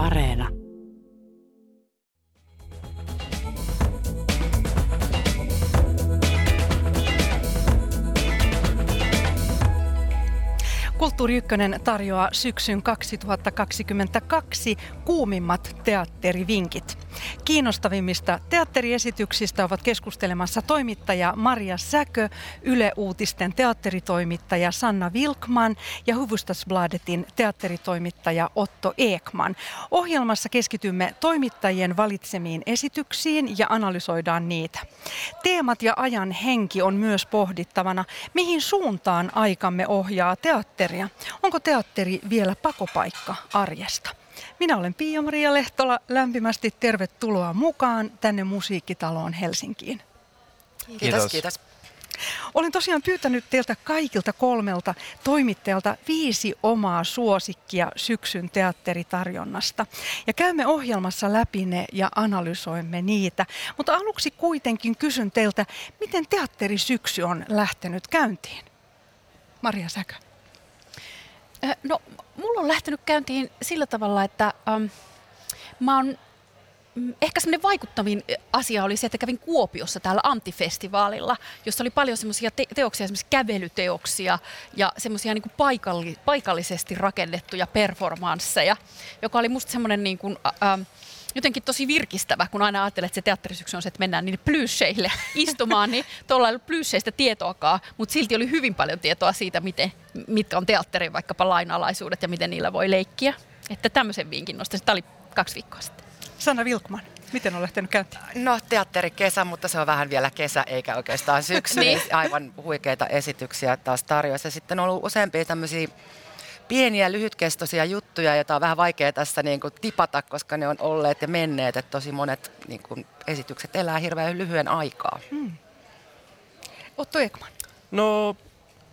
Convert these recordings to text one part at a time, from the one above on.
Areena. Kulttuuri Ykkönen tarjoaa syksyn 2022 kuumimmat teatterivinkit. Kiinnostavimmista teatteriesityksistä ovat keskustelemassa toimittaja Maria Säkö, Yle Uutisten teatteritoimittaja Sanna Vilkman ja Hufvudstadsbladetin teatteritoimittaja Otto Ekman. Ohjelmassa keskitymme toimittajien valitsemiin esityksiin ja analysoidaan niitä. Teemat ja ajan henki on myös pohdittavana, mihin suuntaan aikamme ohjaa teatteria. Onko teatteri vielä pakopaikka arjesta? Minä olen Pia-Maria Lehtola. Lämpimästi tervetuloa mukaan tänne Musiikkitaloon Helsinkiin. Kiitos, kiitos. kiitos. Olen tosiaan pyytänyt teiltä kaikilta kolmelta toimittajalta viisi omaa suosikkia syksyn teatteritarjonnasta. Ja käymme ohjelmassa läpi ne ja analysoimme niitä. Mutta aluksi kuitenkin kysyn teiltä, miten teatterisyksy on lähtenyt käyntiin? Maria Säkö. No, mulla on lähtenyt käyntiin sillä tavalla, että ähm, mä oon mm, ehkä semmoinen vaikuttavin asia oli se, että kävin Kuopiossa täällä Antifestivaalilla, jossa oli paljon semmoisia te- teoksia, esimerkiksi kävelyteoksia ja semmoisia niin paikalli- paikallisesti rakennettuja performansseja, joka oli musta semmoinen niin kuin, äh, jotenkin tosi virkistävä, kun aina ajattelee, että se teatterisyksy on se, että mennään niille plyysseille istumaan, niin tuolla ei ollut plyysseistä tietoakaan, mutta silti oli hyvin paljon tietoa siitä, miten, mitkä on teatterin vaikkapa lainalaisuudet ja miten niillä voi leikkiä. Että tämmöisen vinkin nostaisin. Tämä oli kaksi viikkoa sitten. Sanna Vilkman. Miten on lähtenyt käyntiin? No teatteri kesä, mutta se on vähän vielä kesä eikä oikeastaan syksy. niin. Aivan huikeita esityksiä taas tarjoissa. Sitten on ollut useampia tämmöisiä pieniä lyhytkestoisia juttuja, joita on vähän vaikea tässä niin kuin tipata, koska ne on olleet ja menneet. Että tosi monet niin kuin esitykset elää hirveän lyhyen aikaa. Hmm. Otto Ekman. No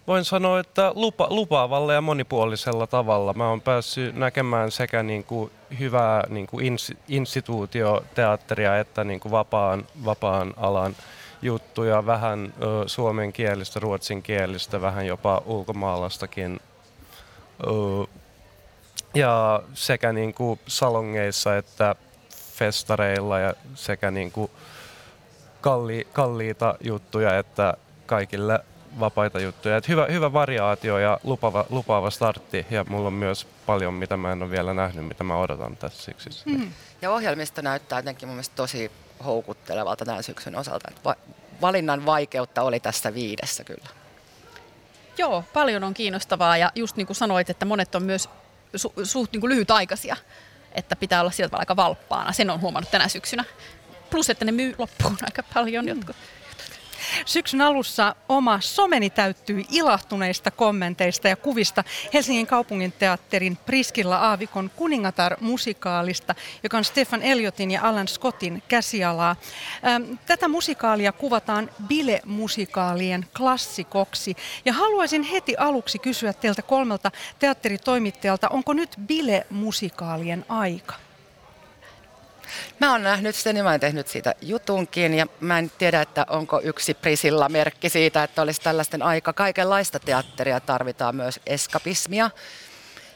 voin sanoa, että lupa, lupaavalla ja monipuolisella tavalla. Mä oon päässyt näkemään sekä niin kuin hyvää niin kuin ins, instituutioteatteria että niin kuin vapaan, vapaan alan juttuja, vähän ö, suomenkielistä, ruotsinkielistä, vähän jopa ulkomaalaistakin ja sekä niin kuin salongeissa että festareilla ja sekä niin kuin kalli, kalliita juttuja että kaikille vapaita juttuja. Et hyvä, hyvä variaatio ja lupaava, lupaava startti ja mulla on myös paljon, mitä mä en ole vielä nähnyt, mitä mä odotan tässä syksyssä. Mm. Ja ohjelmista näyttää jotenkin mun mielestä tosi houkuttelevalta tämän syksyn osalta. Va- valinnan vaikeutta oli tässä viidessä kyllä. Joo, paljon on kiinnostavaa ja just niin kuin sanoit, että monet on myös su- suht niin kuin lyhytaikaisia, että pitää olla sieltä aika valppaana. Sen on huomannut tänä syksynä. Plus, että ne myy loppuun aika paljon mm. jotkut. Syksyn alussa oma someni täyttyi ilahtuneista kommenteista ja kuvista Helsingin kaupunginteatterin Priskilla Aavikon kuningatar-musikaalista, joka on Stefan Eliotin ja Alan Scottin käsialaa. Tätä musikaalia kuvataan bile-musikaalien klassikoksi. Ja haluaisin heti aluksi kysyä teiltä kolmelta teatteritoimittajalta, onko nyt bile-musikaalien aika? Mä oon nähnyt sen ja mä oon tehnyt siitä jutunkin ja mä en tiedä, että onko yksi Prisilla merkki siitä, että olisi tällaisten aika. Kaikenlaista teatteria tarvitaan myös eskapismia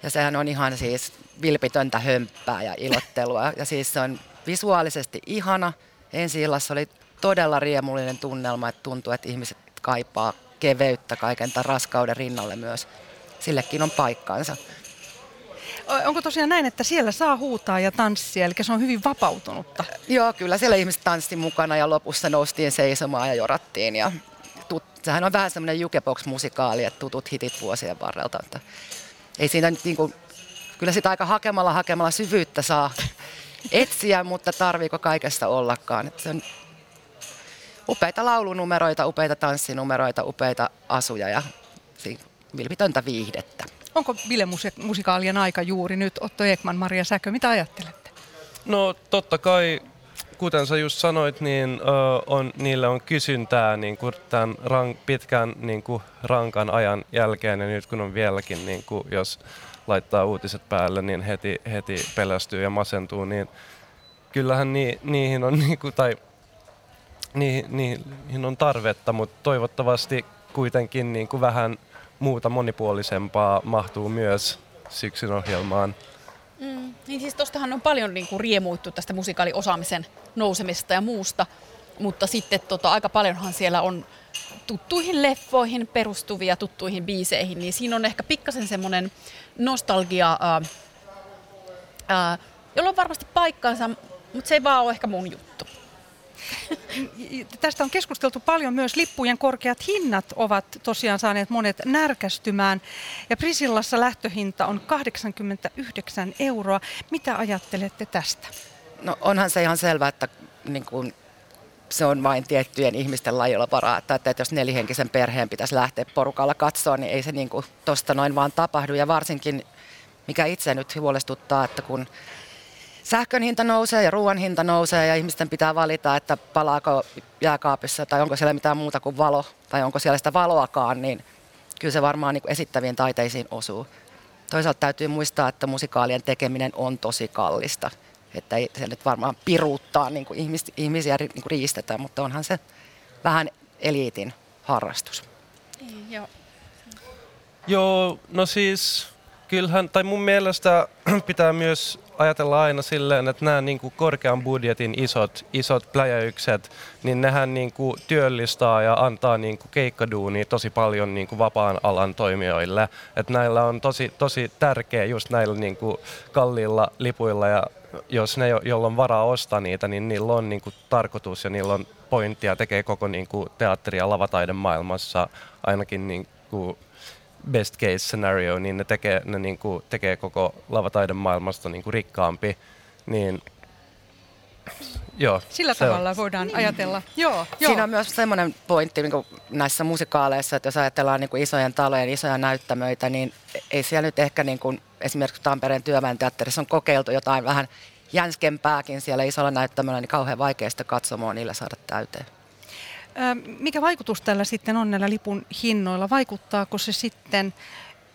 ja sehän on ihan siis vilpitöntä hömppää ja ilottelua ja siis se on visuaalisesti ihana. Ensi illassa oli todella riemullinen tunnelma, että tuntuu, että ihmiset kaipaa keveyttä kaiken tämän raskauden rinnalle myös. Sillekin on paikkaansa onko tosiaan näin, että siellä saa huutaa ja tanssia, eli se on hyvin vapautunutta? Joo, kyllä siellä ihmiset tanssi mukana ja lopussa noustiin seisomaan ja jorattiin. Ja tut, sehän on vähän semmoinen jukebox-musikaali, että tutut hitit vuosien varrelta. Että ei siinä nyt niin kuin, kyllä sitä aika hakemalla hakemalla syvyyttä saa etsiä, mutta tarviiko kaikesta ollakaan. Että se on upeita laulunumeroita, upeita tanssinumeroita, upeita asuja ja vilpitöntä viihdettä. Onko bilemusikaalien aika juuri nyt? Otto Ekman, Maria Säkö, mitä ajattelette? No totta kai, kuten sä just sanoit, niin on, niille on kysyntää niin kuin tämän rank, pitkän niin kuin rankan ajan jälkeen ja nyt kun on vieläkin, niin kuin, jos laittaa uutiset päälle, niin heti, heti pelästyy ja masentuu, niin kyllähän ni, niihin on, niin kuin, tai niihin, niihin on tarvetta, mutta toivottavasti kuitenkin niin kuin vähän – muuta monipuolisempaa mahtuu myös syksyn ohjelmaan. Mm. Niin siis tostahan on paljon niin kuin riemuittu tästä musikaaliosaamisen nousemisesta ja muusta, mutta sitten tota, aika paljonhan siellä on tuttuihin leffoihin perustuvia, tuttuihin biiseihin, niin siinä on ehkä pikkasen semmoinen nostalgia, ää, ää, jolla on varmasti paikkansa, mutta se ei vaan ole ehkä mun juttu. Tästä on keskusteltu paljon myös. Lippujen korkeat hinnat ovat tosiaan saaneet monet närkästymään. Ja Prisillassa lähtöhinta on 89 euroa. Mitä ajattelette tästä? No onhan se ihan selvää, että niin kuin, se on vain tiettyjen ihmisten lajilla varaa. Että, että jos nelihenkisen perheen pitäisi lähteä porukalla katsoa, niin ei se niin tuosta noin vaan tapahdu. Ja varsinkin, mikä itse nyt huolestuttaa, että kun sähkön hinta nousee ja ruoan hinta nousee ja ihmisten pitää valita, että palaako jääkaapissa tai onko siellä mitään muuta kuin valo tai onko siellä sitä valoakaan, niin kyllä se varmaan niin esittäviin taiteisiin osuu. Toisaalta täytyy muistaa, että musikaalien tekeminen on tosi kallista. Että ei se nyt varmaan piruuttaa niin kuin ihmis, ihmisiä niin kuin riistetä, mutta onhan se vähän eliitin harrastus. Niin, joo. Joo, no siis kyllähän, tai mun mielestä pitää myös ajatella aina silleen, että nämä niin kuin korkean budjetin isot, isot pläjäykset, niin nehän niin kuin työllistää ja antaa niin kuin keikkaduunia tosi paljon niin kuin vapaan alan toimijoille. Että näillä on tosi, tosi tärkeä just näillä niin kuin kalliilla lipuilla ja jos ne, joilla on varaa ostaa niitä, niin niillä on niin kuin tarkoitus ja niillä on pointtia, tekee koko niin kuin teatteri- ja lavataiden maailmassa ainakin niin kuin best case scenario, niin ne tekee, ne niin kuin tekee koko lavataiden maailmasta niin kuin rikkaampi. Niin Joo, Sillä tavalla on. voidaan niin. ajatella. Joo, joo. Siinä on myös semmoinen pointti niin näissä musikaaleissa, että jos ajatellaan niin kuin isojen talojen isoja näyttämöitä, niin ei siellä nyt ehkä niin kuin esimerkiksi Tampereen työväen teatterissa on kokeiltu jotain vähän jänskempääkin siellä isolla näyttämöllä, niin kauhean vaikeasta katsomoa niillä saada täyteen. Mikä vaikutus tällä sitten on näillä lipun hinnoilla? Vaikuttaako se sitten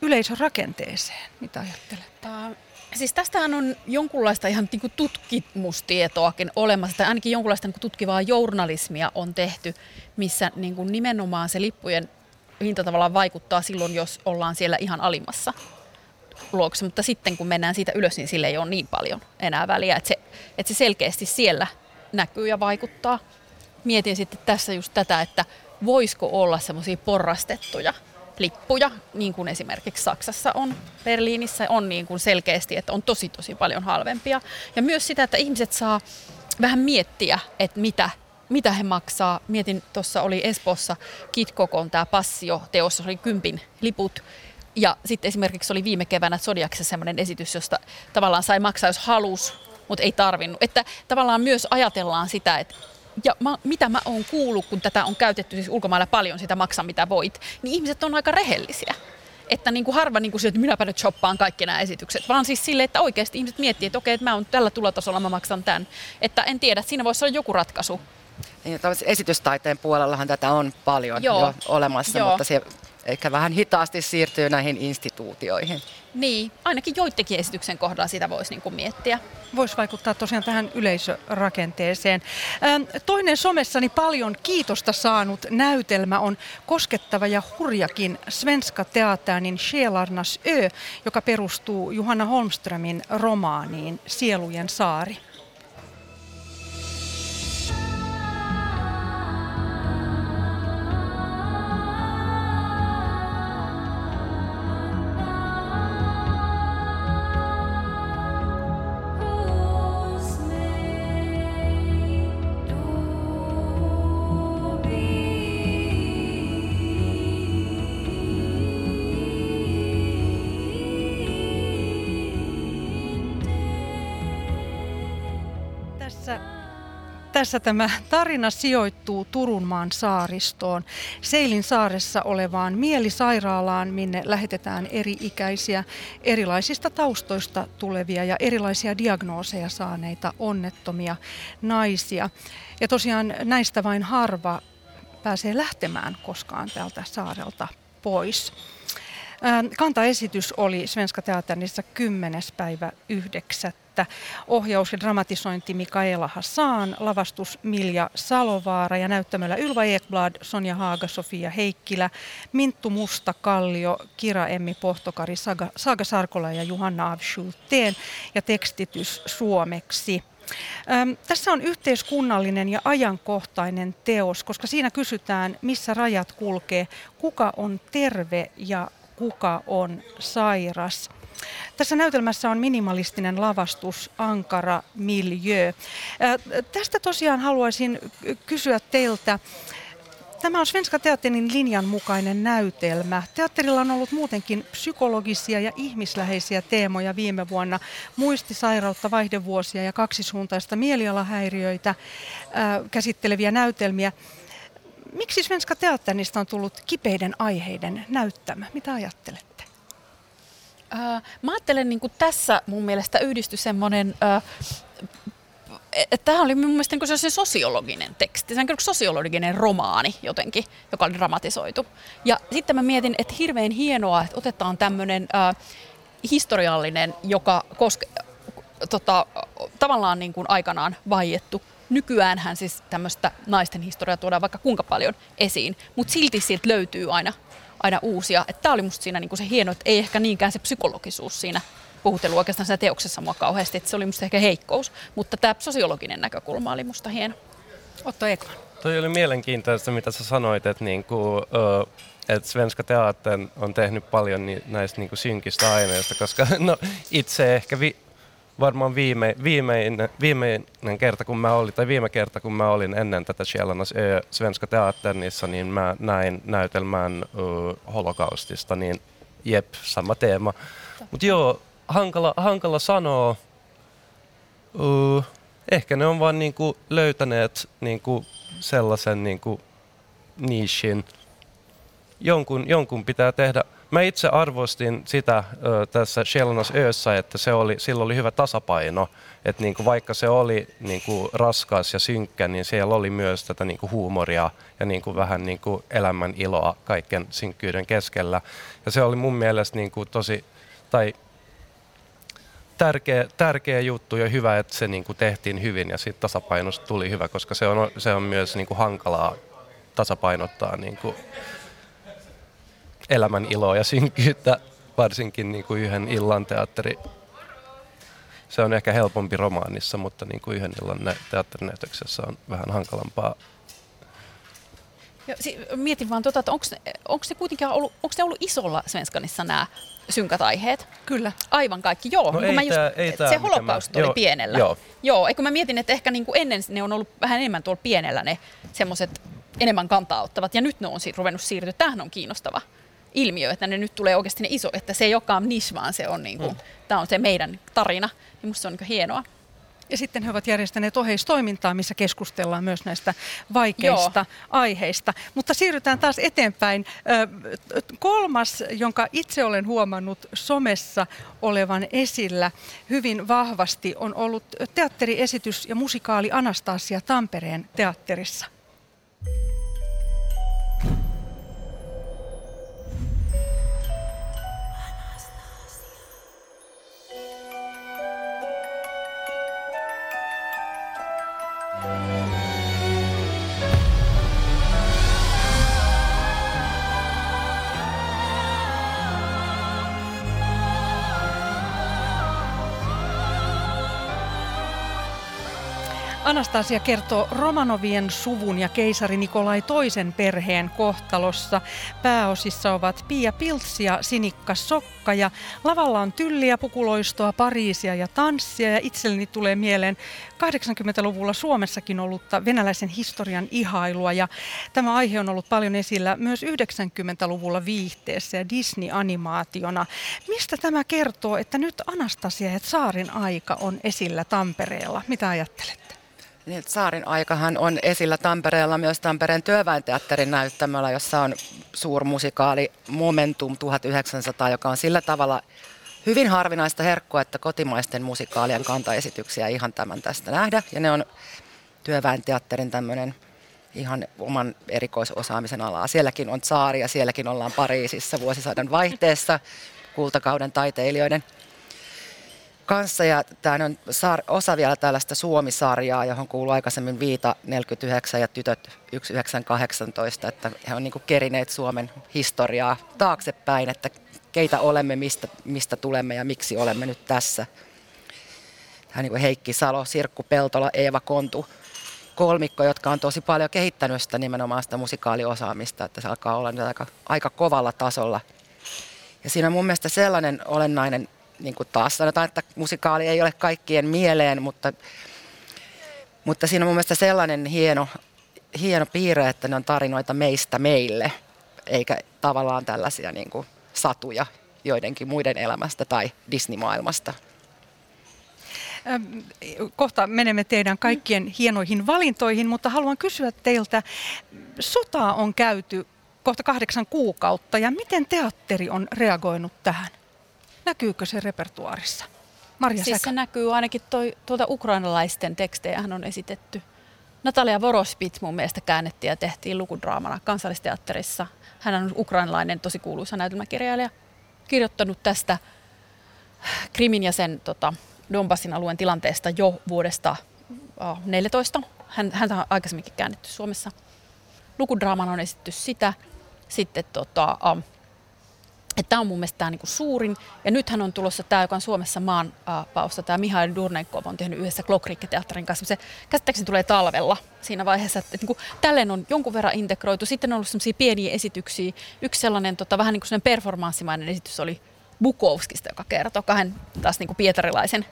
yleisön rakenteeseen? Mitä ajattelet? Uh, siis tästähän on jonkunlaista ihan niin tutkimustietoakin olemassa, tai ainakin jonkunlaista niin tutkivaa journalismia on tehty, missä niin nimenomaan se lippujen hinta tavallaan vaikuttaa silloin, jos ollaan siellä ihan alimmassa luokse, mutta sitten kun mennään siitä ylös, niin sille ei ole niin paljon enää väliä, että se, että se selkeästi siellä näkyy ja vaikuttaa mietin sitten tässä just tätä, että voisiko olla semmoisia porrastettuja lippuja, niin kuin esimerkiksi Saksassa on, Berliinissä on niin kuin selkeästi, että on tosi tosi paljon halvempia. Ja myös sitä, että ihmiset saa vähän miettiä, että mitä, mitä he maksaa. Mietin, tuossa oli Espoossa Kitkokon tämä Passio-teossa, oli kympin liput. Ja sitten esimerkiksi oli viime keväänä Zodiaksessa sellainen esitys, josta tavallaan sai maksaa, jos halus, mutta ei tarvinnut. Että tavallaan myös ajatellaan sitä, että ja mä, mitä mä oon kuullut, kun tätä on käytetty siis ulkomailla paljon, sitä maksaa mitä voit, niin ihmiset on aika rehellisiä. Että niin kuin harva niin kuin että minäpä nyt shoppaan kaikki nämä esitykset, vaan siis sille, että oikeasti ihmiset miettii, että okei, että mä oon tällä tulotasolla, mä maksan tämän. Että en tiedä, siinä voisi olla joku ratkaisu. Niin, esitystaiteen puolellahan tätä on paljon Joo. jo olemassa, Joo. mutta se ehkä vähän hitaasti siirtyy näihin instituutioihin. Niin, ainakin joidenkin esityksen kohdalla sitä voisi niin miettiä. Voisi vaikuttaa tosiaan tähän yleisörakenteeseen. Ähm, toinen somessani paljon kiitosta saanut näytelmä on koskettava ja hurjakin Svenska Teaternin Själarnas ö, joka perustuu Johanna Holmströmin romaaniin Sielujen saari. Tässä tämä tarina sijoittuu Turunmaan saaristoon, Seilin saaressa olevaan mielisairaalaan, minne lähetetään eri-ikäisiä, erilaisista taustoista tulevia ja erilaisia diagnooseja saaneita onnettomia naisia. Ja tosiaan näistä vain harva pääsee lähtemään koskaan tältä saarelta pois. Kantaesitys oli Svenska Teaternissa 10. päivä 9 että ohjaus ja dramatisointi Mikaela Hassan, lavastus Milja Salovaara ja näyttämällä Ylva Ekblad, Sonja Haaga, Sofia Heikkilä, Minttu Musta Kallio, Kira Emmi Pohtokari, Saga, Saga Sarkola ja Juhanna Avschulteen ja tekstitys suomeksi. Öm, tässä on yhteiskunnallinen ja ajankohtainen teos, koska siinä kysytään, missä rajat kulkee, kuka on terve ja kuka on sairas. Tässä näytelmässä on minimalistinen lavastus, ankara miljö. Tästä tosiaan haluaisin kysyä teiltä, Tämä on Svenska Teatterin linjan mukainen näytelmä. Teatterilla on ollut muutenkin psykologisia ja ihmisläheisiä teemoja viime vuonna. Muistisairautta, vaihdevuosia ja kaksisuuntaista mielialahäiriöitä käsitteleviä näytelmiä. Miksi Svenska Teatterista on tullut kipeiden aiheiden näyttämö? Mitä ajattelette? Mä ajattelen niin tässä mun mielestä yhdistyi semmoinen tämä oli mun mielestä niin se sosiologinen teksti, se on sosiologinen romaani jotenkin, joka oli dramatisoitu. Ja sitten mä mietin, että hirveän hienoa, että otetaan tämmöinen historiallinen, joka koske, tota, tavallaan niin kuin aikanaan vaiettu. Nykyäänhän siis tämmöistä naisten historiaa tuodaan vaikka kuinka paljon esiin, mutta silti sieltä löytyy aina, aina uusia. Tämä oli musta siinä niin kuin se hieno, että ei ehkä niinkään se psykologisuus siinä puhutellut oikeastaan siinä teoksessa mua kauheasti, että se oli musta ehkä heikkous, mutta tämä sosiologinen näkökulma oli musta hieno. Otto Ekman. Toi oli mielenkiintoista, mitä sä sanoit, että niinku, uh, että Svenska Teattern on tehnyt paljon ni, näistä niinku synkistä aineista, koska no, itse ehkä vi, varmaan viime, viimeinen, viimeinen kerta, kun mä olin, tai viime kerta, kun mä olin ennen tätä ö, Svenska Teatternissa, niin mä näin näytelmän holokaustista, niin jep, sama teema. Mutta joo, hankala, hankala sanoa. Uh, ehkä ne on vaan niinku löytäneet niinku sellaisen niinku nishin. Jonkun, jonkun pitää tehdä. Mä itse arvostin sitä ö, tässä Shelnas öössä, että se oli, sillä oli hyvä tasapaino. Että niinku, vaikka se oli niinku, raskas ja synkkä, niin siellä oli myös tätä niinku, huumoria ja niinku, vähän niinku, elämän iloa kaiken synkkyyden keskellä. Ja se oli mun mielestä niinku, tosi, tai tärkeä, tärkeä juttu ja hyvä, että se niin kuin tehtiin hyvin ja siitä tasapainosta tuli hyvä, koska se on, se on myös niin kuin hankalaa tasapainottaa niin kuin elämän iloa ja synkkyyttä, varsinkin niin kuin yhden illan teatteri. Se on ehkä helpompi romaanissa, mutta niin kuin yhden illan teatterinäytöksessä on vähän hankalampaa ja, si- mietin vaan, tota, että onko ne kuitenkin ollut, onko ne ollut isolla Svenskanissa nämä synkät aiheet? Kyllä. Aivan kaikki, joo. No niin ei mä just, tää, ei tää, se holokaust mä, oli joo, pienellä. Joo. joo, eikö mä mietin, että ehkä niinku ennen ne on ollut vähän enemmän tuolla pienellä ne semmoiset enemmän kantaa ottavat, ja nyt ne on siitä ruvennut siirtyä. Tämähän on kiinnostava ilmiö, että ne nyt tulee oikeasti ne iso, että se ei olekaan niche, vaan se on, niinku, mm. tämä on se meidän tarina, ja musta se on niinku hienoa. Ja sitten he ovat järjestäneet oheistoimintaa, missä keskustellaan myös näistä vaikeista Joo. aiheista. Mutta siirrytään taas eteenpäin. Kolmas, jonka itse olen huomannut somessa olevan esillä hyvin vahvasti, on ollut teatteriesitys ja musikaali Anastasia Tampereen teatterissa. Anastasia kertoo Romanovien suvun ja keisari Nikolai toisen perheen kohtalossa. Pääosissa ovat Pia Piltsi ja Sinikka Sokka ja lavalla on tylliä, pukuloistoa, Pariisia ja tanssia ja itselleni tulee mieleen 80-luvulla Suomessakin ollutta venäläisen historian ihailua ja tämä aihe on ollut paljon esillä myös 90-luvulla viihteessä ja Disney-animaationa. Mistä tämä kertoo, että nyt Anastasia ja Saarin aika on esillä Tampereella? Mitä ajattelette? Niin, Saarin aikahan on esillä Tampereella myös Tampereen työväenteatterin näyttämöllä, jossa on suurmusikaali Momentum 1900, joka on sillä tavalla hyvin harvinaista herkkua, että kotimaisten musikaalien kantaesityksiä ihan tämän tästä nähdä. Ja ne on työväenteatterin tämmöinen ihan oman erikoisosaamisen alaa. Sielläkin on Saari ja sielläkin ollaan Pariisissa vuosisadan vaihteessa kultakauden taiteilijoiden kanssa ja tämä on osa vielä tällaista Suomi-sarjaa, johon kuuluu aikaisemmin Viita 49 ja Tytöt 1918, että he on niin kerineet Suomen historiaa taaksepäin, että keitä olemme, mistä, mistä tulemme ja miksi olemme nyt tässä. Hän niin kuin Heikki Salo, Sirkku Peltola, Eeva Kontu, kolmikko, jotka on tosi paljon kehittänyt sitä nimenomaan sitä musikaaliosaamista, että se alkaa olla nyt aika, aika kovalla tasolla. Ja siinä on mun mielestä sellainen olennainen, niin kuin taas sanotaan, että musikaali ei ole kaikkien mieleen, mutta, mutta siinä on mun mielestä sellainen hieno, hieno piirre, että ne on tarinoita meistä meille, eikä tavallaan tällaisia niin kuin satuja joidenkin muiden elämästä tai Disney-maailmasta. Kohta menemme teidän kaikkien hienoihin valintoihin, mutta haluan kysyä teiltä, sotaa on käyty kohta kahdeksan kuukautta ja miten teatteri on reagoinut tähän? Näkyykö se repertuarissa? Maria siis Säkä. se näkyy ainakin toi, tuolta ukrainalaisten tekstejä on esitetty. Natalia Vorospit mun mielestä käännettiin ja tehtiin lukudraamana kansallisteatterissa. Hän on ukrainalainen tosi kuuluisa näytelmäkirjailija. Kirjoittanut tästä Krimin ja sen tota, Donbassin alueen tilanteesta jo vuodesta 14. Hän, häntä on aikaisemminkin käännetty Suomessa. Lukudraamana on esitetty sitä. Sitten tota, tämä on mun mielestä tämä niinku suurin. Ja nythän on tulossa tämä, joka on Suomessa maan äh, pausta, tämä Mihail Durnenkov on tehnyt yhdessä Klokrikke-teatterin kanssa. Se käsittääkseni tulee talvella siinä vaiheessa, että, että niin tälleen on jonkun verran integroitu. Sitten on ollut sellaisia pieniä esityksiä. Yksi sellainen tota, vähän niin kuin performanssimainen esitys oli Bukowskista, joka kertoo kahden taas niin kuin pietarilaisen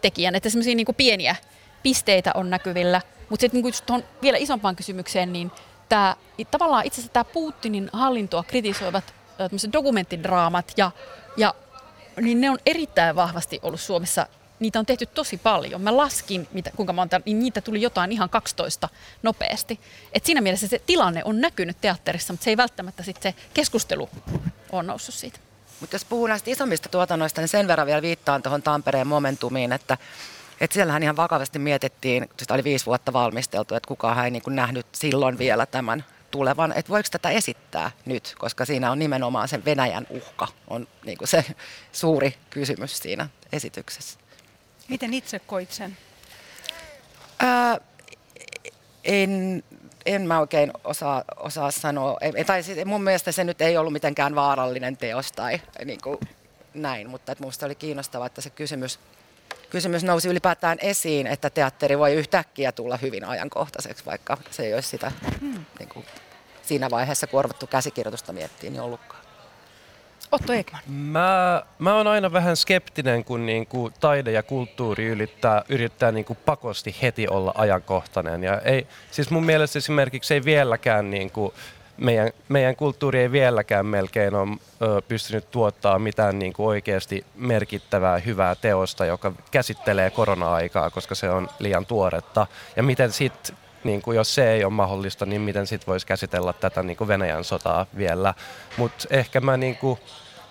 tekijän. Että semmoisia niin pieniä pisteitä on näkyvillä. Mutta sitten niin tuohon vielä isompaan kysymykseen, niin tämä, tavallaan itse asiassa tämä Putinin hallintoa kritisoivat dokumenttidraamat ja, ja niin ne on erittäin vahvasti ollut Suomessa niitä on tehty tosi paljon. Mä laskin, mitä, kuinka monta, niin niitä tuli jotain ihan 12 nopeasti. Et siinä mielessä se tilanne on näkynyt teatterissa, mutta se ei välttämättä sitten se keskustelu on noussut siitä. Mutta jos puhuu näistä isommista tuotannoista, niin sen verran vielä viittaan tuohon Tampereen momentumiin, että että siellähän ihan vakavasti mietittiin, sitä oli viisi vuotta valmisteltu, että kukaan ei niin nähnyt silloin vielä tämän tulevan, että voiko tätä esittää nyt, koska siinä on nimenomaan sen Venäjän uhka, on niin kuin se suuri kysymys siinä esityksessä. Miten itse koit sen? Ää, en, en mä oikein osaa, osaa sanoa. Tai siis mun mielestä se nyt ei ollut mitenkään vaarallinen teos tai niin kuin näin, mutta että minusta oli kiinnostavaa, että se kysymys, kysymys nousi ylipäätään esiin, että teatteri voi yhtäkkiä tulla hyvin ajankohtaiseksi, vaikka se ei olisi sitä hmm. niin kuin, siinä vaiheessa korvattu käsikirjoitusta miettiin niin ollutkaan. Otto Ekman. Mä, mä oon aina vähän skeptinen, kun niinku taide ja kulttuuri yrittää, yrittää niinku pakosti heti olla ajankohtainen. Ja ei, siis mun mielestä esimerkiksi ei vieläkään niinku, meidän, meidän kulttuuri ei vieläkään melkein ole ö, pystynyt tuottaa mitään niin kuin oikeasti merkittävää hyvää teosta, joka käsittelee korona-aikaa, koska se on liian tuoretta. Ja miten sitten niin kuin jos se ei ole mahdollista, niin miten sitten voisi käsitellä tätä niin kuin Venäjän sotaa vielä. Mutta ehkä mä niin kuin,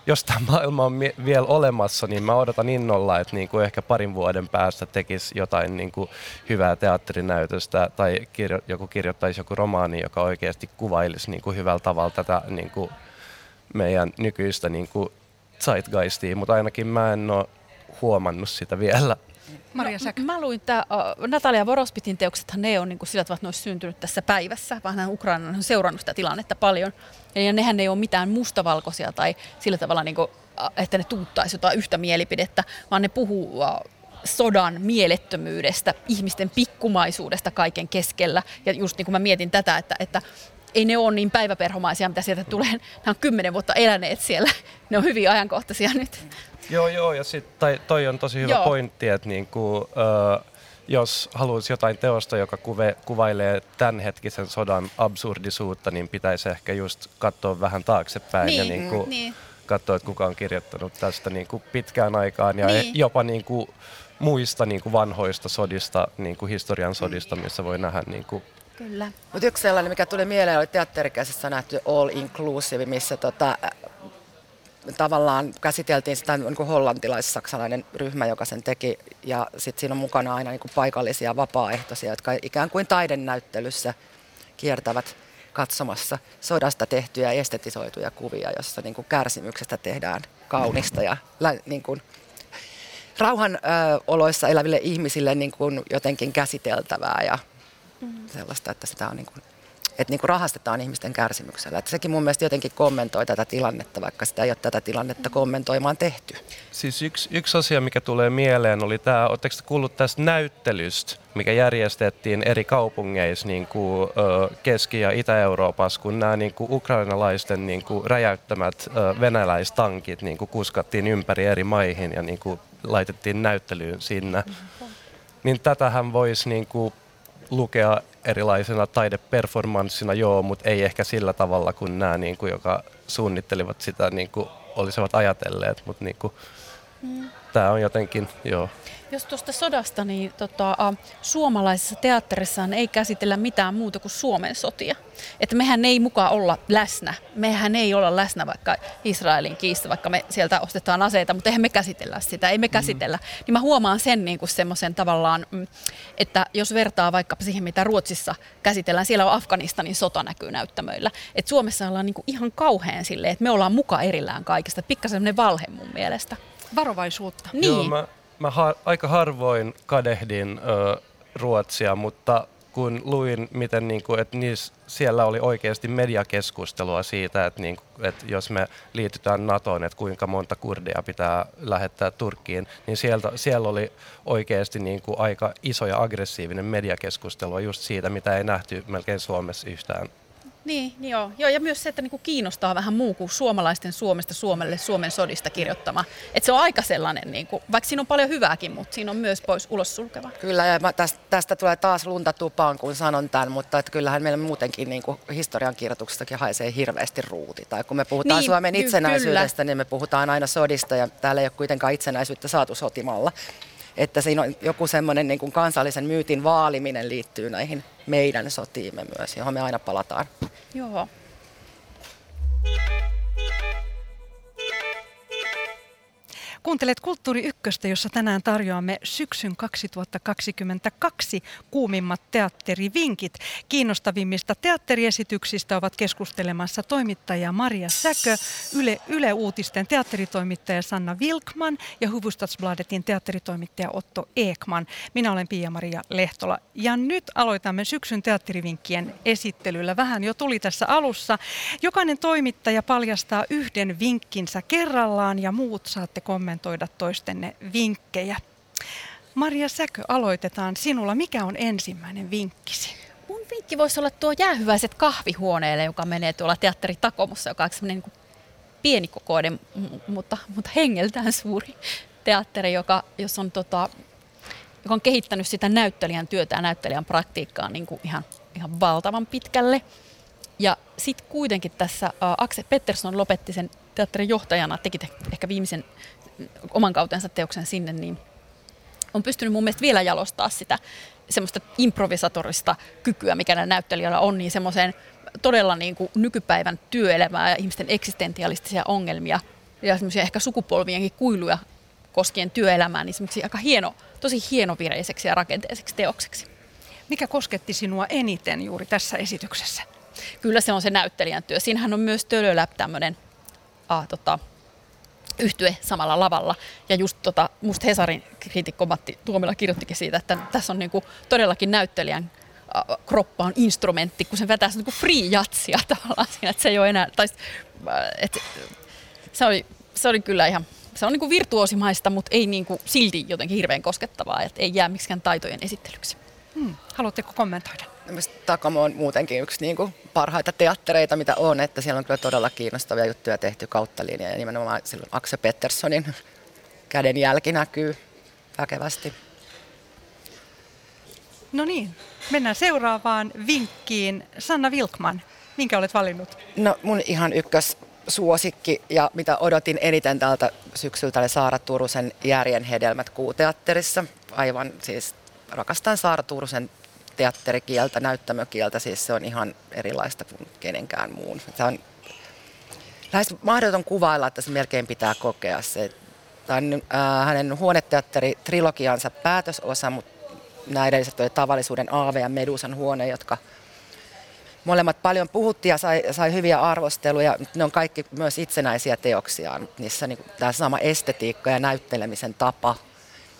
jos tämä maailma on mie- vielä olemassa, niin mä odotan innolla, että niin kuin ehkä parin vuoden päästä tekisi jotain niin kuin hyvää teatterinäytöstä tai kirjo- joku kirjoittaisi joku romaani, joka oikeasti kuvailisi niin kuin hyvällä tavalla tätä niin kuin meidän nykyistä niin kuin zeitgeistia, mutta ainakin mä en ole huomannut sitä vielä. Maria Säkä. No, mä luin, että uh, Natalia Vorospitin teoksethan ne on niin kuin sillä tavalla, että ne olisi syntynyt tässä päivässä, vaan hän Ukraina on seurannut sitä tilannetta paljon. Ja nehän ei ole mitään mustavalkoisia tai sillä tavalla, niin kuin, että ne tuuttaisi jotain yhtä mielipidettä, vaan ne puhuu uh, sodan mielettömyydestä, ihmisten pikkumaisuudesta kaiken keskellä. Ja just niin kuin mä mietin tätä, että, että ei ne ole niin päiväperhomaisia, mitä sieltä tulee. Nämä on kymmenen vuotta eläneet siellä. Ne on hyvin ajankohtaisia nyt. Joo, joo, ja sit, toi, toi on tosi hyvä joo. pointti, että niinku, ö, jos haluaisi jotain teosta, joka kuve, kuvailee tämänhetkisen sodan absurdisuutta, niin pitäisi ehkä just katsoa vähän taaksepäin niin, ja niinku niin. katsoa, että kuka on kirjoittanut tästä niinku pitkään aikaan ja niin. jopa niinku muista niinku vanhoista sodista, niinku historian sodista, missä voi nähdä niinku Kyllä. Mutta yksi sellainen, mikä tuli mieleen, oli teatterikäisessä nähty All Inclusive, missä tota, tavallaan käsiteltiin sitä niin kuin hollantilais-saksalainen ryhmä, joka sen teki, ja sitten siinä on mukana aina niin kuin paikallisia vapaaehtoisia, jotka ikään kuin taidennäyttelyssä kiertävät katsomassa sodasta tehtyjä estetisoituja kuvia, jossa niin kuin kärsimyksestä tehdään kaunista ja niin kuin rauhan ö, oloissa eläville ihmisille niin kuin jotenkin käsiteltävää ja mm. sellaista, että sitä on niin kuin, että niin kuin rahastetaan ihmisten kärsimyksellä. Että sekin mun mielestä jotenkin kommentoi tätä tilannetta, vaikka sitä ei ole tätä tilannetta kommentoimaan tehty. Siis yksi, yksi asia, mikä tulee mieleen, oli tämä, oletteko kuullut tästä näyttelystä, mikä järjestettiin eri kaupungeissa niin kuin, Keski- ja Itä-Euroopassa, kun nämä niin kuin, ukrainalaisten niin kuin, räjäyttämät venäläistankit niin kuin, kuskattiin ympäri eri maihin ja niin kuin, laitettiin näyttelyyn sinne. Niin tätähän voisi niin kuin, lukea erilaisena taideperformanssina, joo, mutta ei ehkä sillä tavalla kuin nämä, niin kuin, joka suunnittelivat sitä, niin kuin, olisivat ajatelleet, mutta niin kuin, mm. Tämä on jotenkin, joo. Jos tuosta sodasta, niin tota, suomalaisessa teatterissa ei käsitellä mitään muuta kuin Suomen sotia. Että mehän ei mukaan olla läsnä. Mehän ei olla läsnä vaikka Israelin kiista, vaikka me sieltä ostetaan aseita, mutta eihän me käsitellä sitä, ei me mm. käsitellä. Mm. Niin mä huomaan sen niin kuin semmoisen tavallaan, mm, että jos vertaa vaikka siihen, mitä Ruotsissa käsitellään, siellä on Afganistanin sota näkyy näyttämöillä. Että Suomessa ollaan niin kuin ihan kauhean silleen, että me ollaan mukaan erillään kaikista. Pikkasen semmoinen valhe mun mielestä. Varovaisuutta. Niin. Joo, mä mä ha- aika harvoin kadehdin ö, Ruotsia, mutta kun luin, miten niin kuin, että niissä, siellä oli oikeasti mediakeskustelua siitä, että, niin kuin, että jos me liitytään NATOon, että kuinka monta kurdia pitää lähettää Turkkiin, niin sieltä, siellä oli oikeasti niin kuin aika iso ja aggressiivinen mediakeskustelu just siitä, mitä ei nähty melkein Suomessa yhtään niin, niin joo. joo. Ja myös se, että niinku kiinnostaa vähän muu kuin suomalaisten Suomesta Suomelle Suomen sodista kirjoittama. Että se on aika sellainen, niinku, vaikka siinä on paljon hyvääkin, mutta siinä on myös pois ulos sulkeva. Kyllä, ja mä tästä, tästä tulee taas lunta tupaan, kun sanon tämän, mutta että kyllähän meillä muutenkin niinku, historiankirjoituksestakin haisee hirveästi ruuti. Tai kun me puhutaan niin, Suomen itsenäisyydestä, kyllä. niin me puhutaan aina sodista, ja täällä ei ole kuitenkaan itsenäisyyttä saatu sotimalla että siinä on joku semmoinen niin kuin kansallisen myytin vaaliminen liittyy näihin meidän sotiimme myös, johon me aina palataan. Joo. Kuuntelet Kulttuuri Ykköstä, jossa tänään tarjoamme syksyn 2022 kuumimmat teatterivinkit. Kiinnostavimmista teatteriesityksistä ovat keskustelemassa toimittaja Maria Säkö, Yle, Yle Uutisten teatteritoimittaja Sanna Wilkman ja Hufvudstadsbladetin teatteritoimittaja Otto Ekman. Minä olen Pia-Maria Lehtola ja nyt aloitamme syksyn teatterivinkkien esittelyllä. Vähän jo tuli tässä alussa. Jokainen toimittaja paljastaa yhden vinkkinsä kerrallaan ja muut saatte kommentoida kommentoida toistenne vinkkejä. Maria Säkö, aloitetaan sinulla. Mikä on ensimmäinen vinkkisi? Mun vinkki voisi olla tuo jäähyväiset kahvihuoneelle, joka menee tuolla teatteri Takomussa, joka on semmoinen niin pienikokoinen, mutta, mutta hengeltään suuri teatteri, joka, jos on, tota, joka on kehittänyt sitä näyttelijän työtä ja näyttelijän praktiikkaa niin kuin ihan, ihan valtavan pitkälle. Ja sitten kuitenkin tässä uh, Akse Pettersson lopetti sen teatterin johtajana, teki ehkä viimeisen oman kautensa teoksen sinne, niin on pystynyt mun mielestä vielä jalostaa sitä semmoista improvisatorista kykyä, mikä näillä näyttelijöillä on, niin semmoiseen todella niin kuin nykypäivän työelämää ja ihmisten eksistentialistisia ongelmia ja semmoisia ehkä sukupolvienkin kuiluja koskien työelämää, niin semmoisia aika hieno, tosi hienovireiseksi ja rakenteiseksi teokseksi. Mikä kosketti sinua eniten juuri tässä esityksessä? Kyllä se on se näyttelijän työ. Siinähän on myös Tölölä tämmöinen ah, tota, yhtye samalla lavalla. Ja just tota, musta Hesarin kriitikko Matti Tuomila kirjoittikin siitä, että tässä on niinku todellakin näyttelijän kroppa on instrumentti, kun se vetää niinku free jatsia tavallaan siinä, että se ei ole enää, tai et, se, oli, se oli kyllä ihan, se on niinku virtuosimaista, mutta ei niinku silti jotenkin hirveän koskettavaa, että ei jää miksikään taitojen esittelyksi. Hmm. Haluatteko kommentoida? Takamo on muutenkin yksi niin kuin parhaita teattereita, mitä on, että siellä on kyllä todella kiinnostavia juttuja tehty kautta linjaa ja nimenomaan silloin Akse Petterssonin kädenjälki näkyy väkevästi. No niin, mennään seuraavaan vinkkiin. Sanna Vilkman, minkä olet valinnut? No mun ihan ykkös suosikki ja mitä odotin eniten tältä syksyltä oli Saara Turusen Järjen hedelmät kuuteatterissa. Aivan siis rakastan Saara Turusen teatterikieltä, näyttämökieltä, siis se on ihan erilaista kuin kenenkään muun. Se on lähes mahdoton kuvailla, että se melkein pitää kokea se. Tämä on äh, hänen huoneteatteri-trilogiansa päätösosa, mutta edelliset oli tavallisuuden Aave ja Medusan huone, jotka molemmat paljon puhuttiin ja sai, sai hyviä arvosteluja. Ne on kaikki myös itsenäisiä teoksiaan. Niissä niin tämä sama estetiikka ja näyttelemisen tapa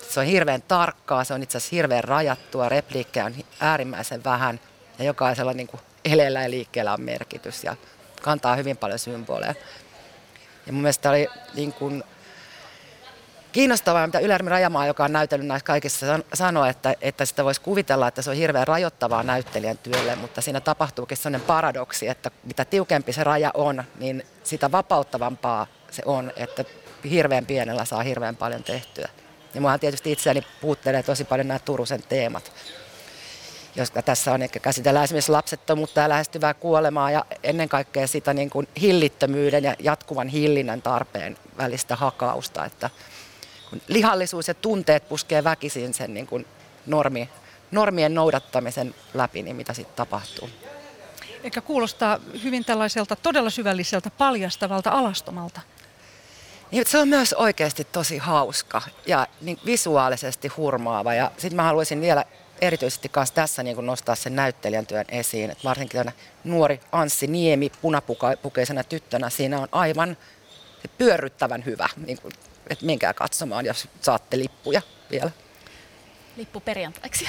Se on hirveän tarkkaa, se on itse asiassa hirveän rajattua, repliikkejä on äärimmäisen vähän ja jokaisella niin kuin eleellä ja liikkeellä on merkitys ja kantaa hyvin paljon symboleja. Ja mun mielestä oli niin kuin kiinnostavaa, mitä Ylermi Rajamaa, joka on näytellyt näissä kaikissa, sanoi, että, että sitä voisi kuvitella, että se on hirveän rajoittavaa näyttelijän työlle, mutta siinä tapahtuukin sellainen paradoksi, että mitä tiukempi se raja on, niin sitä vapauttavampaa se on, että hirveän pienellä saa hirveän paljon tehtyä. Ja muahan tietysti itseäni puuttelee tosi paljon nämä Turusen teemat, jotka tässä on, ehkä käsitellään esimerkiksi lapsettomuutta ja lähestyvää kuolemaa ja ennen kaikkea sitä niin kuin hillittömyyden ja jatkuvan hillinnän tarpeen välistä hakausta, että lihallisuus ja tunteet puskee väkisin sen niin kuin normi, normien noudattamisen läpi, niin mitä sitten tapahtuu. Eikä kuulostaa hyvin tällaiselta todella syvälliseltä, paljastavalta, alastomalta. Niin, se on myös oikeasti tosi hauska ja niin visuaalisesti hurmaava. Ja sitten mä haluaisin vielä erityisesti kanssa tässä niin nostaa sen näyttelijän työn esiin. Et varsinkin nuori Anssi Niemi punapukeisena tyttönä siinä on aivan pyörryttävän hyvä niin kuin että menkää katsomaan, jos saatte lippuja vielä. Lippu perjantaiksi.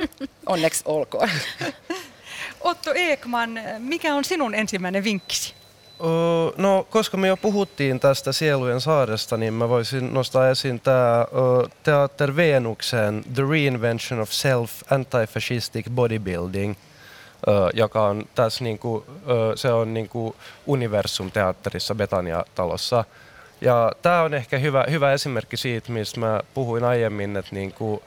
Onneksi olkoon. Otto Ekman, mikä on sinun ensimmäinen vinkkisi? No, koska me jo puhuttiin tästä Sielujen saaresta, niin mä voisin nostaa esiin tämä Teater Venuksen The Reinvention of Self Anti-Fascistic Bodybuilding, joka on tässä niinku, se on niinku Universum-teatterissa Betania-talossa – ja tämä on ehkä hyvä, hyvä esimerkki siitä, mistä mä puhuin aiemmin, että niin kuin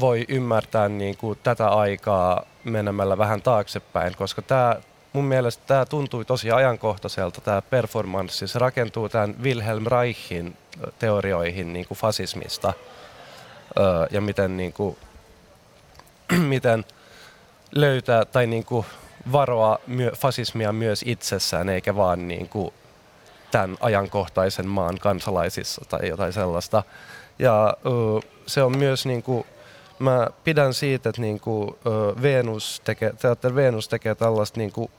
voi ymmärtää niin kuin tätä aikaa menemällä vähän taaksepäin, koska tämä mun mielestä tämä tuntui tosi ajankohtaiselta, tämä performanssi. Se rakentuu tämän Wilhelm Reichin teorioihin niin kuin fasismista ja miten, niin kuin, miten löytää tai niin kuin varoa myö, fasismia myös itsessään, eikä vaan niin kuin tämän ajankohtaisen maan kansalaisissa tai jotain sellaista. Ja se on myös niin kuin, mä pidän siitä, että niin kuin, Venus tekee, teatteri Venus tekee tällaista niin kuin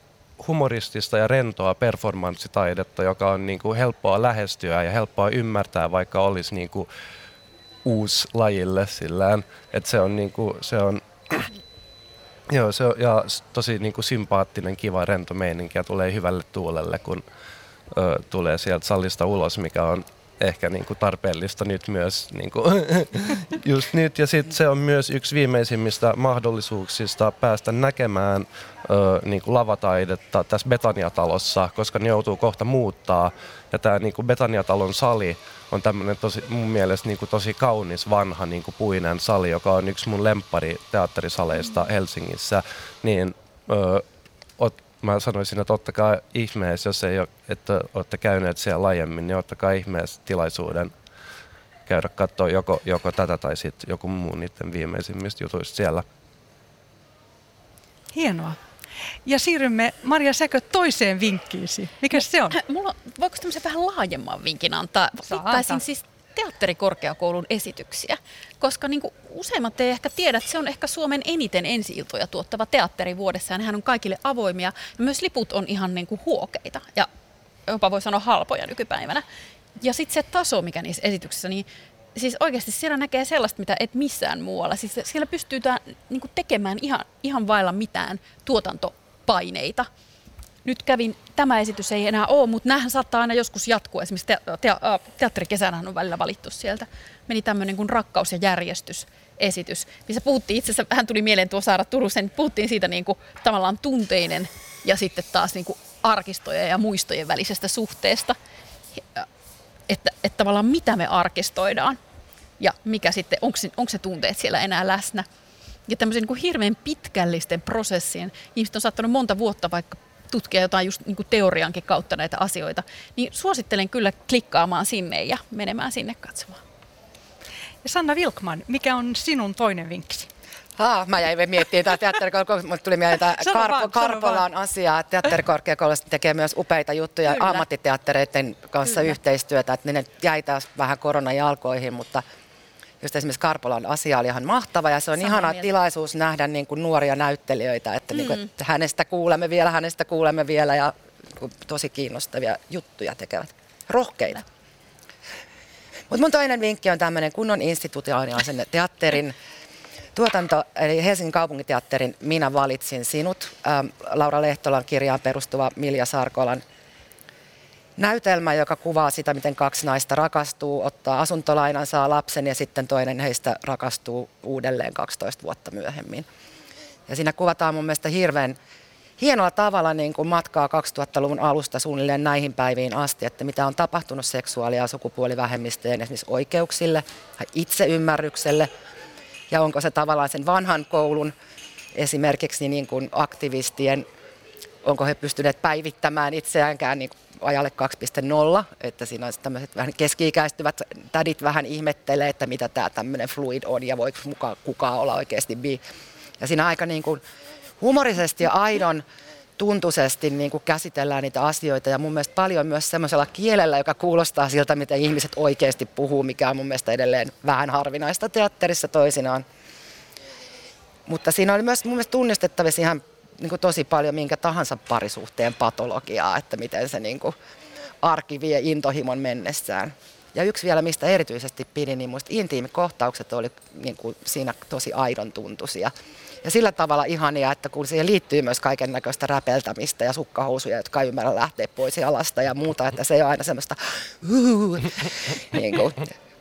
humoristista ja rentoa performanssitaidetta, joka on niin kuin helppoa lähestyä ja helppoa ymmärtää, vaikka olisi niin kuin uusi lajille sillään. Että se on, niin kuin, se on Joo, se on ja tosi niin kuin sympaattinen, kiva, rento meininki ja tulee hyvälle tuulelle, kun ö, tulee sieltä salista ulos, mikä on ehkä niin kuin tarpeellista nyt myös niin kuin just nyt. Ja sitten se on myös yksi viimeisimmistä mahdollisuuksista päästä näkemään ö, niin kuin lavataidetta tässä Betania-talossa, koska ne joutuu kohta muuttaa. Ja tämä niin kuin Betania-talon sali on tämmöinen tosi, mun mielestä niin kuin tosi kaunis vanha niin kuin puinen sali, joka on yksi mun lemppari teatterisaleista Helsingissä. Niin ö, mä sanoisin, että ottakaa ihmeessä, jos ei ole, että olette käyneet siellä laajemmin, niin ottakaa ihmeessä tilaisuuden käydä katsoa joko, joko tätä tai sitten joku muu niiden viimeisimmistä jutuista siellä. Hienoa. Ja siirrymme, Maria Säkö, toiseen vinkkiisi. Mikä se on? Mulla, voiko tämmöisen vähän laajemman vinkin antaa? Viittaisin siis teatterikorkeakoulun esityksiä, koska niin kuin useimmat ei ehkä tiedä, että se on ehkä Suomen eniten ensi-iltoja tuottava teatteri vuodessa ja nehän on kaikille avoimia ja myös liput on ihan niin kuin huokeita ja jopa voi sanoa halpoja nykypäivänä. Ja sitten se taso, mikä niissä esityksissä, niin siis oikeasti siellä näkee sellaista, mitä et missään muualla. Siis siellä pystyy niin tekemään ihan, ihan vailla mitään tuotantopaineita nyt kävin, tämä esitys ei enää ole, mutta nämähän saattaa aina joskus jatkua. Esimerkiksi te, te, teatterikesänä on välillä valittu sieltä. Meni tämmöinen kuin rakkaus ja järjestys esitys, missä puhuttiin itse asiassa, vähän tuli mieleen tuo Saara Turusen, puhuttiin siitä niin kuin, tavallaan tunteinen ja sitten taas niin kuin arkistojen ja muistojen välisestä suhteesta. Että, että tavallaan mitä me arkistoidaan ja mikä sitten, onko onko se tunteet siellä enää läsnä. Ja tämmöisen niin kuin hirveän pitkällisten prosessien, ihmiset on saattanut monta vuotta vaikka tutkia jotain just niin kuin teoriankin kautta näitä asioita, niin suosittelen kyllä klikkaamaan sinne ja menemään sinne katsomaan. Ja Sanna Vilkman, mikä on sinun toinen vinkkisi? Ah, mä jäin miettimään tämä teatterikorkeakoulu, mutta tuli mieleen tämä Karpo, Karpolan asia. Teatterikorkeakoulussa tekee myös upeita juttuja Kyllä. ammattiteattereiden kanssa Kyllä. yhteistyötä, että ne jäi taas vähän koronan jalkoihin, mutta just esimerkiksi Karpolan asia oli ihan mahtava ja se on Samaa ihana mieltä. tilaisuus nähdä niin kuin nuoria näyttelijöitä, että, mm. niin kuin, että hänestä kuulemme vielä, hänestä kuulemme vielä ja tosi kiinnostavia juttuja tekevät. Rohkeita. Mutta mun toinen vinkki on tämmöinen kunnon institutionaalisen teatterin tuotanto, eli Helsingin kaupungiteatterin Minä valitsin sinut, ähm, Laura Lehtolan kirjaan perustuva Milja Sarkolan näytelmä, joka kuvaa sitä, miten kaksi naista rakastuu, ottaa asuntolainan, saa lapsen ja sitten toinen heistä rakastuu uudelleen 12 vuotta myöhemmin. Ja siinä kuvataan mun mielestä hirveän hienolla tavalla niin kuin matkaa 2000-luvun alusta suunnilleen näihin päiviin asti, että mitä on tapahtunut seksuaali- ja sukupuolivähemmistöjen esimerkiksi oikeuksille, itseymmärrykselle, ja onko se tavallaan sen vanhan koulun esimerkiksi niin kuin aktivistien, onko he pystyneet päivittämään itseäänkään niin ajalle 2.0, että siinä on tämmöiset vähän keski-ikäistyvät tädit vähän ihmettelee, että mitä tämä tämmöinen fluid on ja voiko mukaan kukaan olla oikeasti bi. Ja siinä aika niin kuin humorisesti ja aidon tuntuisesti niin kuin käsitellään niitä asioita ja mun mielestä paljon myös semmoisella kielellä, joka kuulostaa siltä, mitä ihmiset oikeasti puhuu, mikä on mun mielestä edelleen vähän harvinaista teatterissa toisinaan. Mutta siinä oli myös mun mielestä tunnistettavissa ihan niin kuin tosi paljon minkä tahansa parisuhteen patologiaa, että miten se niin kuin arki vie intohimon mennessään. Ja yksi vielä, mistä erityisesti pidin, niin muista intiimikohtaukset oli niin kuin siinä tosi aidon tuntuisia. Ja sillä tavalla ihania, että kun siihen liittyy myös kaiken näköistä räpeltämistä ja sukkahousuja, jotka ei ymmärrä lähteä pois jalasta ja muuta, että se ei ole aina semmoista niin kuin,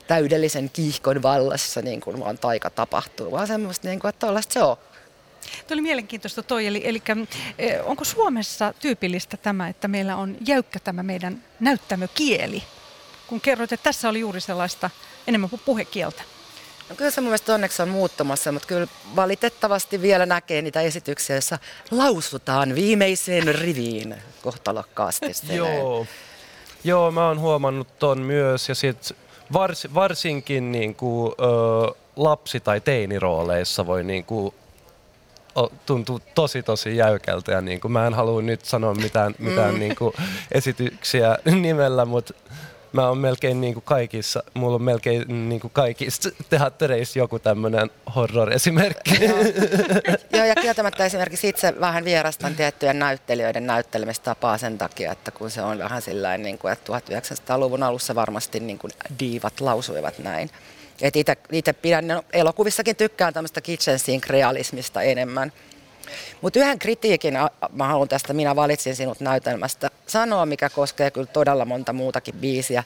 täydellisen kiihkon vallassa, niin kuin vaan taika tapahtuu, vaan semmoista, niin kuin, että tollaista se on. Tuo oli mielenkiintoista toi, eli, eli eh, onko Suomessa tyypillistä tämä, että meillä on jäykkä tämä meidän näyttämökieli? Kun kerroit, että tässä oli juuri sellaista enemmän puhekieltä. No kyllä se mun mielestä onneksi on muuttumassa, mutta kyllä valitettavasti vielä näkee niitä esityksiä, joissa lausutaan viimeiseen riviin kohtalokkaasti. Joo. Joo, mä oon huomannut ton myös ja sit vars, varsinkin niin kuin, ö, lapsi- tai teinirooleissa voi niin kuin, tuntuu tosi tosi jäykältä ja niin kuin, mä en halua nyt sanoa mitään, mitään mm. niin kuin, esityksiä nimellä, mutta mä oon melkein niin kuin kaikissa, mulla on melkein niin kuin kaikissa teattereissa joku tämmöinen horror-esimerkki. Joo. Joo, ja kieltämättä esimerkiksi itse vähän vierastan tiettyjen näyttelijöiden näyttelemistapaa sen takia, että kun se on vähän sillä niin kuin, että 1900-luvun alussa varmasti niin kuin diivat lausuivat näin. Itse pidän, no, elokuvissakin tykkään tämmöistä kitchen sink realismista enemmän. Mutta yhden kritiikin mä haluan tästä Minä valitsin sinut näytelmästä sanoa, mikä koskee kyllä todella monta muutakin biisiä.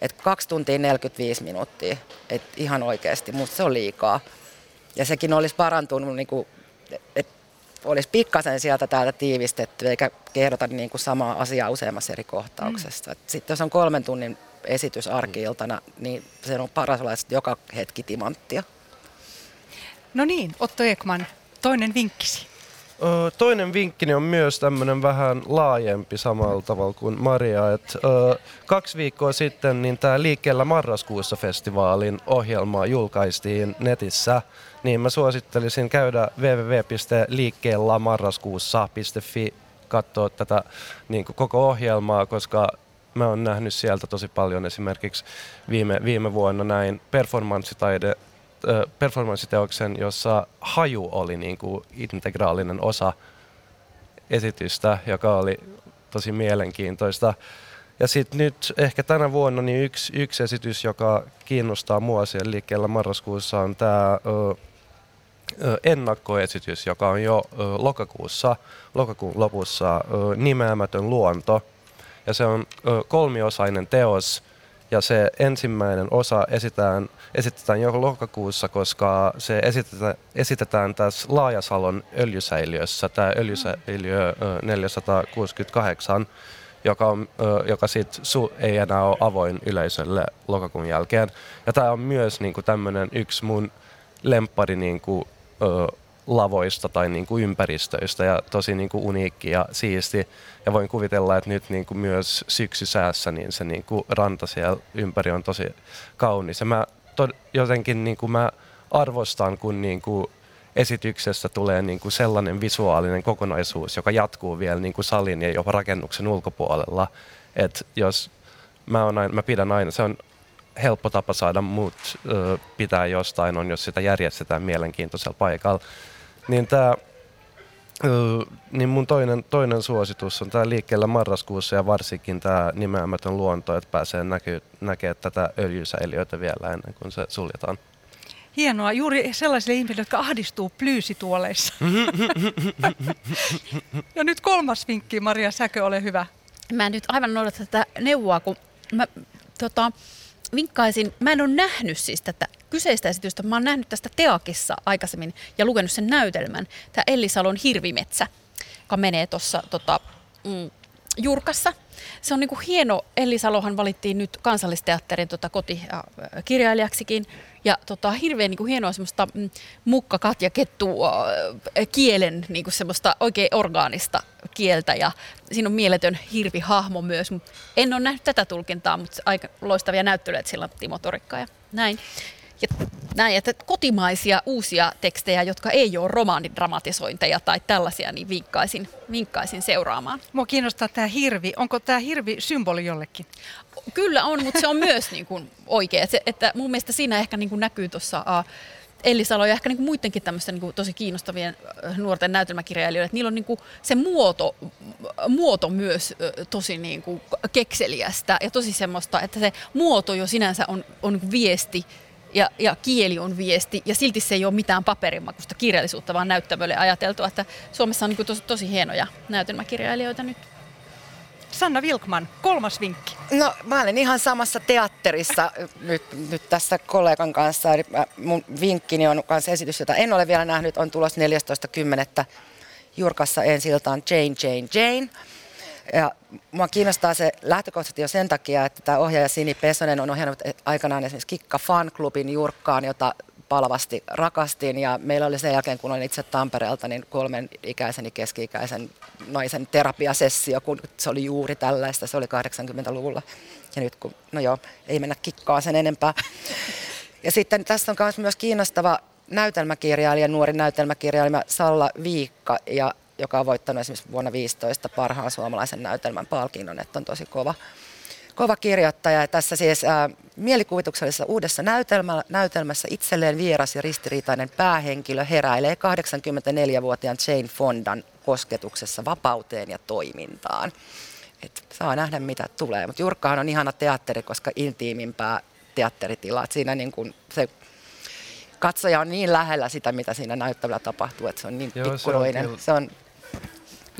Että kaksi tuntia 45 minuuttia, et ihan oikeasti, mutta se on liikaa. Ja sekin olisi parantunut, niin kuin, että olisi pikkasen sieltä täältä tiivistetty, eikä kerrota niin kuin samaa asiaa useammassa eri kohtauksessa. Mm. Sitten jos on kolmen tunnin esitys arkiiltana, niin se on paras olla joka hetki timanttia. No niin, Otto Ekman, toinen vinkkisi. Toinen vinkkini on myös tämmöinen vähän laajempi samalla tavalla kuin Maria. Et, ö, kaksi viikkoa sitten niin tämä Liikkeellä marraskuussa festivaalin ohjelma julkaistiin netissä. Niin mä suosittelisin käydä www.liikkeellämarraskuussa.fi katsoa tätä niin koko ohjelmaa, koska mä oon nähnyt sieltä tosi paljon esimerkiksi viime, viime vuonna näin performanssitaide performanssiteoksen, jossa haju oli niin kuin integraalinen osa esitystä, joka oli tosi mielenkiintoista. Ja sitten nyt ehkä tänä vuonna niin yksi, yksi esitys, joka kiinnostaa mua siellä liikkeellä marraskuussa on tämä ennakkoesitys, joka on jo ö, lokakuussa, lokakuun lopussa ö, nimeämätön luonto. Ja se on ö, kolmiosainen teos, ja se ensimmäinen osa esitetään, esitetään jo lokakuussa, koska se esitetään, esitetään tässä Laajasalon öljysäiliössä, tämä öljysäiliö 468, joka, on, joka sit su, ei enää ole avoin yleisölle lokakuun jälkeen. Ja tämä on myös niinku tämmöinen yksi mun lemppari niinku, lavoista tai niin kuin ympäristöistä ja tosi niin kuin uniikki ja siisti. Ja voin kuvitella, että nyt niin kuin myös syksysäässä niin se niin kuin ranta siellä ympäri on tosi kaunis. Ja mä tod- jotenkin niin kuin mä arvostan, kun niin kuin esityksestä tulee niin kuin sellainen visuaalinen kokonaisuus, joka jatkuu vielä niin kuin salin ja jopa rakennuksen ulkopuolella. Et jos mä, on aina, mä pidän aina, se on helppo tapa saada muut pitää jostain on, jos sitä järjestetään mielenkiintoisella paikalla. Niin tämä niin mun toinen, toinen suositus on tämä liikkeellä marraskuussa ja varsinkin tämä nimeämätön luonto, että pääsee näky, näkemään tätä öljysäiliöitä vielä ennen kuin se suljetaan. Hienoa, juuri sellaisille ihmisille, jotka ahdistuu plyysituoleissa. ja nyt kolmas vinkki, Maria Säkö, ole hyvä. Mä en nyt aivan noudata tätä neuvoa, kun mä tota, vinkkaisin, mä en ole nähnyt siis tätä kyseistä esitystä, mä oon nähnyt tästä Teakissa aikaisemmin ja lukenut sen näytelmän, tämä Elli Salon Hirvimetsä, joka menee tuossa tota, mm, Jurkassa. Se on niinku hieno, Elli Salohan valittiin nyt kansallisteatterin tota, kotikirjailijaksikin. Ja tota, hirveän niinku hienoa semmoista mm, mukka Katja Kettu kielen niinku semmoista oikein orgaanista kieltä. Ja siinä on mieletön hirvihahmo myös. En ole nähnyt tätä tulkintaa, mutta aika loistavia näyttelyitä sillä Timo Torikka ja näin. Ja näin, että kotimaisia uusia tekstejä, jotka ei ole romaanidramatisointeja tai tällaisia, niin vinkkaisin, vinkkaisin seuraamaan. Mua kiinnostaa tämä hirvi. Onko tämä hirvi symboli jollekin? Kyllä on, mutta se on myös niin kuin oikea. Se, että mun mielestä siinä ehkä niin kuin näkyy tuossa uh, Elli Salo ja ehkä niin kuin muidenkin tämmöisten niin kuin tosi kiinnostavien nuorten näytelmäkirjailijoiden, että niillä on niin kuin se muoto, muoto myös tosi niin kuin kekseliästä ja tosi semmoista, että se muoto jo sinänsä on, on niin kuin viesti ja, ja kieli on viesti, ja silti se ei ole mitään paperimakusta kirjallisuutta, vaan näyttämölle ajateltu, että Suomessa on niin tosi, tosi hienoja näytelmäkirjailijoita nyt. Sanna Vilkman, kolmas vinkki. No mä olen ihan samassa teatterissa nyt, nyt tässä kollegan kanssa. Eli mun vinkkini on myös esitys, jota en ole vielä nähnyt, on tulos 14.10. Jurkassa ensi iltaan Jane, Jane, Jane. Ja mua kiinnostaa se lähtökohtaisesti jo sen takia, että tämä ohjaaja Sini Pesonen on ohjannut aikanaan esimerkiksi Kikka Fan Clubin Jurkkaan, jota palavasti rakastin ja meillä oli sen jälkeen, kun olin itse Tampereelta, niin kolmen ikäisen keski-ikäisen naisen terapiasessio, kun se oli juuri tällaista, se oli 80-luvulla. Ja nyt kun, no joo, ei mennä kikkaa sen enempää. Ja sitten tässä on myös kiinnostava näytelmäkirjailija, nuori näytelmäkirjailija Salla Viikka, ja joka on voittanut esimerkiksi vuonna 15 parhaan suomalaisen näytelmän palkinnon, että on tosi kova, kova kirjoittaja. Ja tässä siis ää, mielikuvituksellisessa uudessa näytelmä, näytelmässä itselleen vieras ja ristiriitainen päähenkilö heräilee 84-vuotiaan Jane Fondan kosketuksessa vapauteen ja toimintaan. Et saa nähdä mitä tulee, mutta Jurkkahan on ihana teatteri, koska intiimimpää teatteritila. Et siinä niin kun se katsoja on niin lähellä sitä, mitä siinä näyttävällä tapahtuu, että se on niin Joo, pikkuroinen. Se on, se on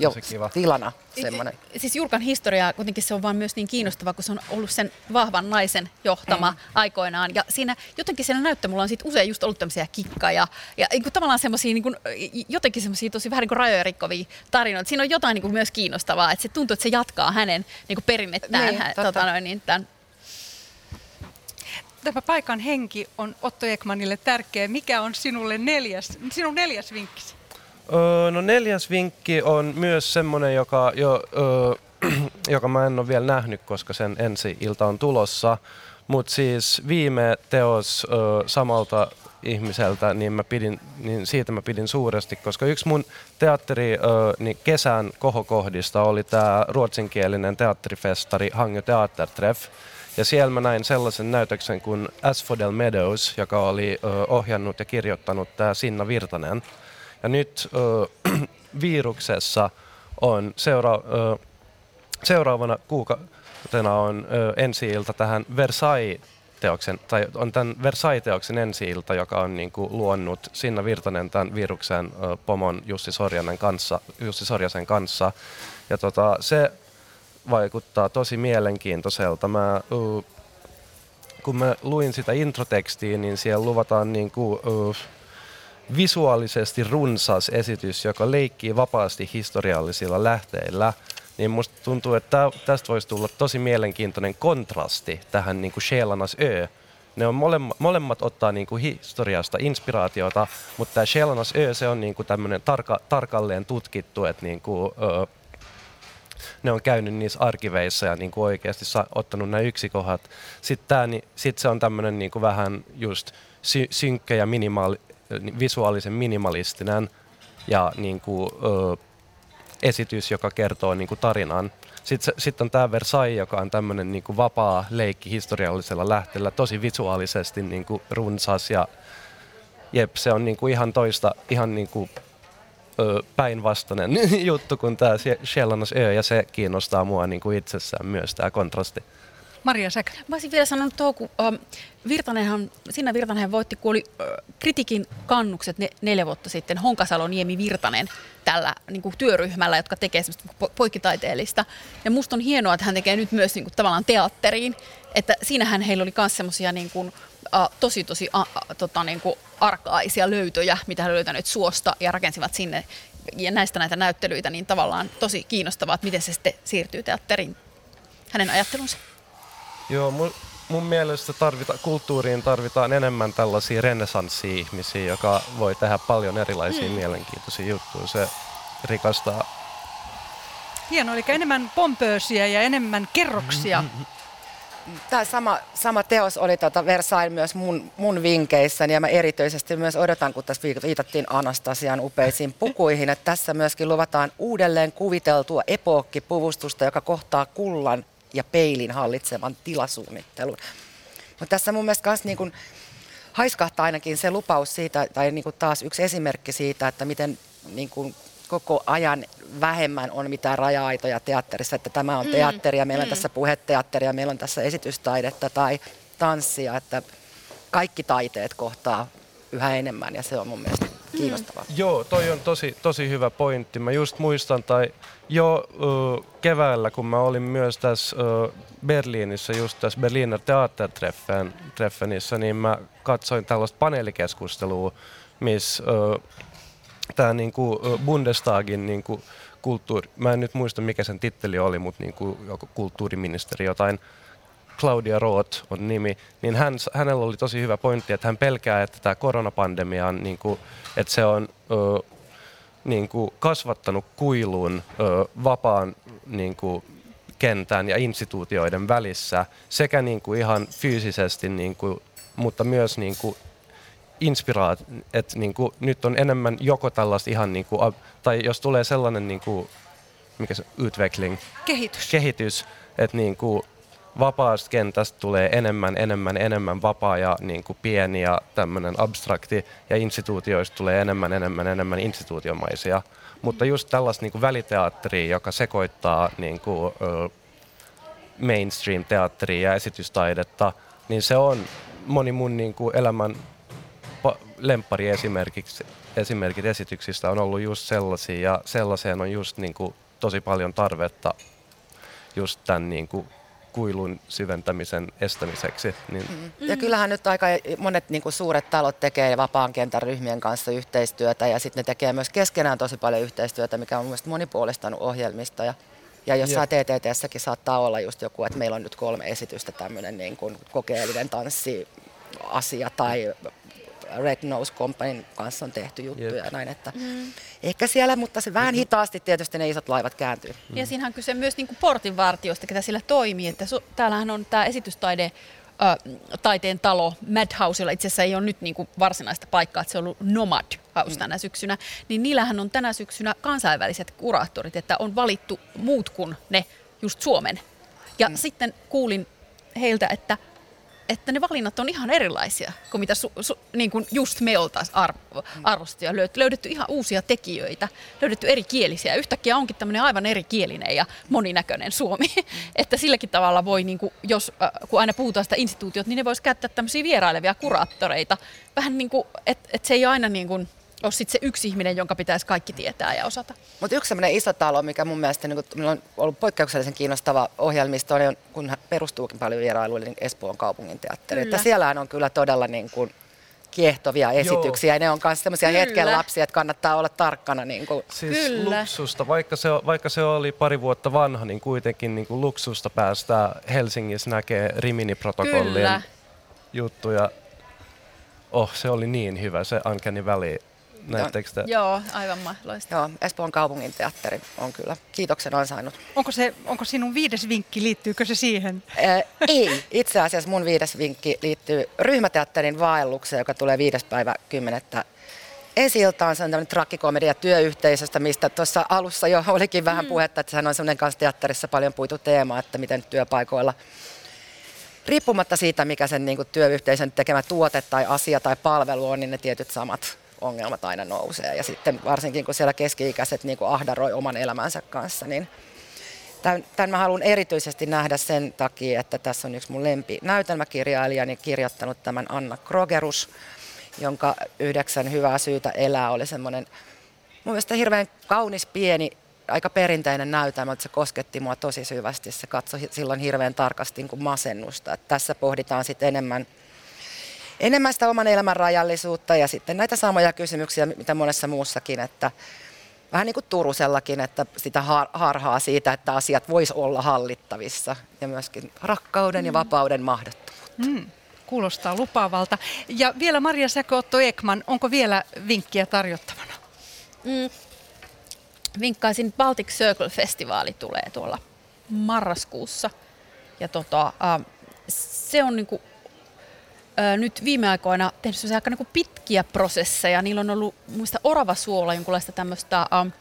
Joo, kiva. tilana semmoinen. Siis Jurkan historia kuitenkin se on vaan myös niin kiinnostava, kun se on ollut sen vahvan naisen johtama mm. aikoinaan. Ja siinä jotenkin siinä näyttämällä on sit usein just ollut tämmöisiä kikka ja, ja niin kuin tavallaan semmoisia niin jotenkin semmoisia tosi vähän niin kuin rajoja rikkovia tarinoita. Siinä on jotain niin kuin myös kiinnostavaa, että se tuntuu, että se jatkaa hänen niin kuin perinnetään. Niin, hän, tota noin, niin tämän, Tämä paikan henki on Otto Ekmanille tärkeä. Mikä on sinulle neljäs, sinun neljäs vinkkisi? Öö, no neljäs vinkki on myös semmoinen, joka, jo, öö, joka mä en ole vielä nähnyt, koska sen ensi ilta on tulossa. Mutta siis viime teos öö, samalta ihmiseltä, niin, mä pidin, niin siitä mä pidin suuresti, koska yksi mun teatteri öö, niin kesän kohokohdista oli tämä ruotsinkielinen teatterifestari Hangö Teatertreff. Ja siellä mä näin sellaisen näytöksen kuin Asphodel Meadows, joka oli ö, ohjannut ja kirjoittanut tämä Sinna Virtanen. Ja nyt ö, viruksessa on seura, ö, seuraavana kuukautena on ö, ensi-ilta tähän Versailles teoksen, tai on tämän Versailles-teoksen ensi-ilta, joka on niin kuin luonnut Sinna Virtanen tämän viruksen ö, pomon Jussi, Sorjanen kanssa, Jussi Sorjasen kanssa. Ja tota, se vaikuttaa tosi mielenkiintoiselta. Mä, uh, kun mä luin sitä introtekstiä, niin siellä luvataan niin kuin, uh, visuaalisesti runsas esitys, joka leikkii vapaasti historiallisilla lähteillä, niin musta tuntuu, että tästä voisi tulla tosi mielenkiintoinen kontrasti tähän niin kuin Shelanas Ö. Ne on molemmat, molemmat ottaa niin kuin historiasta inspiraatiota, mutta tämä Shelanas Ö, se on niin kuin tämmöinen tarka, tarkalleen tutkittu, että niin kuin, ö, ne on käynyt niissä arkiveissa ja niin kuin oikeasti sa- ottanut nämä yksikohat. Sitten tää, niin, sit se on tämmöinen niin kuin vähän just sy- synkkä ja minimaali, visuaalisen minimalistinen ja niin kuin, ö, esitys, joka kertoo niin kuin tarinan. Sitten, sitten on tämä Versailles, joka on tämmöinen niin kuin vapaa leikki historiallisella lähteellä, tosi visuaalisesti niin kuin runsas ja jep, se on niin kuin ihan toista, ihan niin kuin päinvastainen juttu kuin tämä Shellannas Ö, ja se kiinnostaa mua niin kuin itsessään myös tämä kontrasti. Maria Säkä. Mä olisin vielä sanonut tuohon, kun ähm, Virtanenhan, Sinna Virtanen voitti, kun oli äh, kritiikin kannukset ne, neljä vuotta sitten, Honkasalo, Niemi, Virtanen tällä niin kuin työryhmällä, jotka tekee semmoista po- poikkitaiteellista. Ja musta on hienoa, että hän tekee nyt myös niin kuin, tavallaan teatteriin, että siinähän heillä oli myös semmoisia niin kuin, äh, tosi tosi äh, tota, niin kuin arkaisia löytöjä, mitä he löytäneet suosta ja rakensivat sinne ja näistä näitä näyttelyitä, niin tavallaan tosi kiinnostavaa, että miten se sitten siirtyy teatteriin, hänen ajattelunsa. Joo, mun, mun mielestä tarvita, kulttuuriin tarvitaan enemmän tällaisia renesanssi-ihmisiä, joka voi tehdä paljon erilaisia mm. mielenkiintoisia juttuja. Se rikastaa. Hienoa, eli enemmän pompöösiä ja enemmän kerroksia. Mm-hmm. Tämä sama, sama teos oli tuota Versailles myös mun, mun vinkeissäni ja mä erityisesti myös odotan, kun tässä viitattiin Anastasian upeisiin pukuihin, että tässä myöskin luvataan uudelleen kuviteltua epookkipuvustusta, joka kohtaa kullan ja peilin hallitsevan tilasuunnittelun. Mutta tässä mun mielestä myös niin kuin haiskahtaa ainakin se lupaus siitä, tai niin kuin taas yksi esimerkki siitä, että miten niin kuin koko ajan vähemmän on mitään raja-aitoja teatterissa, että tämä on mm, teatteria, meillä on mm. tässä puheteatteria, meillä on tässä esitystaidetta tai tanssia, että kaikki taiteet kohtaa yhä enemmän ja se on mun mielestä kiinnostavaa. Mm. Joo, toi on tosi, tosi hyvä pointti. Mä just muistan, tai jo uh, keväällä, kun mä olin myös tässä uh, Berliinissä, just tässä Berliner Theatertreffenissä, niin mä katsoin tällaista paneelikeskustelua, missä uh, tämä niinku, Bundestagin niinku, kulttuuri, mä en nyt muista mikä sen titteli oli, mutta niinku, joku kulttuuriministeri jotain, Claudia Roth on nimi, niin hän, hänellä oli tosi hyvä pointti, että hän pelkää, että tämä koronapandemia on, niin kuin, että se on ö, niin kuin kasvattanut kuilun ö, vapaan niin kuin, kentän ja instituutioiden välissä sekä niin kuin ihan fyysisesti, niin kuin, mutta myös niin kuin inspiraat, että niin kuin, nyt on enemmän joko tällaista ihan, niin kuin, tai jos tulee sellainen niin kuin, mikä se, utveckling, kehitys, kehitys että niin kuin, vapaasta kentästä tulee enemmän, enemmän, enemmän vapaa ja niin kuin pieni ja tämmöinen abstrakti, ja instituutioista tulee enemmän, enemmän, enemmän instituutiomaisia. Mutta just tällaista niin väliteatteria, joka sekoittaa niin kuin, mainstream-teatteria ja esitystaidetta, niin se on moni mun niin kuin elämän lemppari esimerkiksi, esimerkit esityksistä on ollut just sellaisia, ja sellaiseen on just niin kuin, tosi paljon tarvetta just tämän niin kuin, kuilun syventämisen estämiseksi. Niin. Mm. Ja kyllähän nyt aika monet niin kuin suuret talot tekee vapaan kentän ryhmien kanssa yhteistyötä ja sitten ne tekee myös keskenään tosi paljon yhteistyötä, mikä on mielestäni monipuolistanut ohjelmista. Ja, ja jossain TTTssäkin saattaa olla just joku, että meillä on nyt kolme esitystä tämmöinen niin kuin kokeellinen tanssi asia tai Red Nose Companyn kanssa on tehty juttuja yep. ja näin, että mm. ehkä siellä, mutta se vähän hitaasti tietysti ne isot laivat kääntyy. Mm. Ja siinähän on kyse myös niin kuin portinvartiosta, ketä sillä toimii, että su- täällähän on tämä esitystaide taiteen talo Madhouse, jolla itse asiassa ei ole nyt niin kuin varsinaista paikkaa, että se on ollut Nomad House mm. tänä syksynä, niin niillähän on tänä syksynä kansainväliset kuraattorit, että on valittu muut kuin ne just Suomen. Ja mm. sitten kuulin heiltä, että että ne valinnat on ihan erilaisia kuin mitä su, su, niin kuin just me oltaisiin arvo, arvostettu ja löydetty ihan uusia tekijöitä, löydetty eri kielisiä. Yhtäkkiä onkin tämmöinen aivan erikielinen ja moninäköinen Suomi, mm. että silläkin tavalla voi, niin kuin, jos, äh, kun aina puhutaan sitä instituutiot, niin ne voisi käyttää tämmöisiä vierailevia kuraattoreita. Vähän niin kuin, että et se ei aina niin kuin, ole sit se yksi ihminen, jonka pitäisi kaikki tietää ja osata. Mutta yksi sellainen iso talo, mikä mun mielestä niin kun, on ollut poikkeuksellisen kiinnostava ohjelmisto, on, kun perustuukin paljon vierailuille, niin Espoon kaupungin teatteri. Että siellähän on kyllä todella niin kuin, kiehtovia esityksiä. Joo. Ja ne on myös sellaisia hetken lapsia, että kannattaa olla tarkkana. Niin kuin. Siis Kyllä. luksusta, vaikka se, vaikka se oli pari vuotta vanha, niin kuitenkin niin kuin luksusta päästä Helsingissä näkee Rimini-protokollien juttuja. Oh, se oli niin hyvä, se Uncanny Valley Näettekö te? Joo, aivan mahdollista. Joo, Espoon kaupungin teatteri on kyllä kiitoksen ansainnut. Onko, se, onko sinun viides vinkki, liittyykö se siihen? Ää, ei, itse asiassa mun viides vinkki liittyy ryhmäteatterin vaellukseen, joka tulee viides päivä kymmenettä ensi iltaan se on tämmöinen trakkikomedia työyhteisöstä, mistä tuossa alussa jo olikin vähän mm. puhetta, että sehän on semmoinen kanssa teatterissa paljon puitu teema, että miten työpaikoilla riippumatta siitä, mikä sen niin kuin, työyhteisön tekemä tuote tai asia tai palvelu on, niin ne tietyt samat ongelmat aina nousee. Ja sitten varsinkin kun siellä keski-ikäiset niin ahdaroi oman elämänsä kanssa, niin Tämän, tämän mä haluan erityisesti nähdä sen takia, että tässä on yksi mun lempi näytelmäkirjailijani kirjoittanut tämän Anna Krogerus, jonka yhdeksän hyvää syytä elää oli semmoinen mun mielestä hirveän kaunis pieni aika perinteinen näytelmä, mutta se kosketti mua tosi syvästi. Se katsoi silloin hirveän tarkasti niin kuin masennusta. Että tässä pohditaan sitten enemmän, enemmän sitä oman elämän rajallisuutta ja sitten näitä samoja kysymyksiä, mitä monessa muussakin, että vähän niin kuin Turusellakin, että sitä harhaa siitä, että asiat vois olla hallittavissa ja myöskin rakkauden mm. ja vapauden mahdottomuutta. Mm. Kuulostaa lupaavalta. Ja vielä Maria Säköotto Ekman, onko vielä vinkkiä tarjottavana? Mm. Vinkkaisin Baltic Circle-festivaali tulee tuolla marraskuussa. Ja tota, äh, se on niinku nyt viime aikoina tehnyt aika niin pitkiä prosesseja. Niillä on ollut muista oravasuola jonkunlaista tämmöistä äh,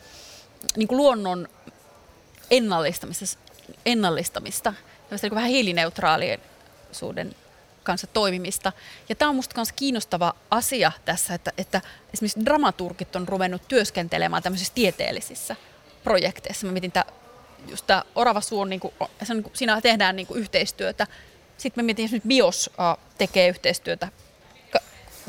niin luonnon ennallistamista, ennallistamista niin vähän hiilineutraalisuuden kanssa toimimista. Ja tämä on minusta myös kiinnostava asia tässä, että, että esimerkiksi dramaturgit on ruvennut työskentelemään tämmöisissä tieteellisissä projekteissa. Mä mietin, että just tämä Orava Suon, niin kuin, niin kuin, siinä tehdään niin kuin yhteistyötä sitten mä mietin, jos nyt BIOS tekee yhteistyötä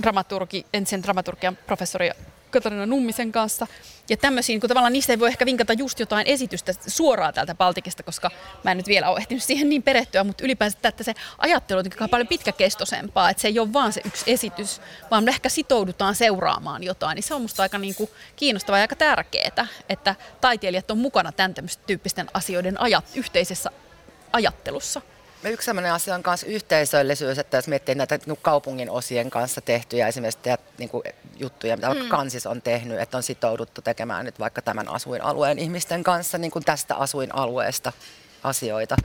dramaturgi, entisen dramaturgian professori Katarina Nummisen kanssa. Ja tämmöisiä, kun tavallaan niistä ei voi ehkä vinkata just jotain esitystä suoraan täältä Baltikista, koska mä en nyt vielä ole ehtinyt siihen niin perehtyä, mutta ylipäänsä että se ajattelu on paljon pitkäkestoisempaa, että se ei ole vaan se yksi esitys, vaan me ehkä sitoudutaan seuraamaan jotain, niin se on musta aika niin kuin kiinnostavaa ja aika tärkeää, että taiteilijat on mukana tämän tyyppisten asioiden ajat, yhteisessä ajattelussa. Yksi sellainen asia on myös yhteisöllisyys, että jos miettii näitä niin kaupungin osien kanssa tehtyjä esimerkiksi teet, niin kuin juttuja, mitä mm. Kansis on tehnyt, että on sitouduttu tekemään nyt vaikka tämän asuinalueen ihmisten kanssa niin kuin tästä asuinalueesta asioita.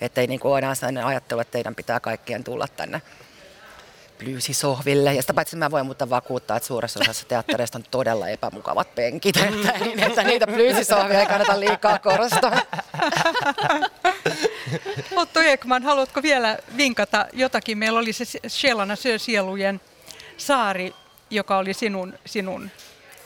Että ei niin kuin aina sellainen ajattelu, että teidän pitää kaikkien tulla tänne plyysisohville. Ja sitä paitsi mä voin mutta vakuuttaa, että suuressa osassa teattereista on todella epämukavat penkit, että, niin, että niitä plyysisohvia ei kannata liikaa korostaa. Otto Ekman, haluatko vielä vinkata jotakin? Meillä oli se Shelana Sielujen saari, joka oli sinun, sinun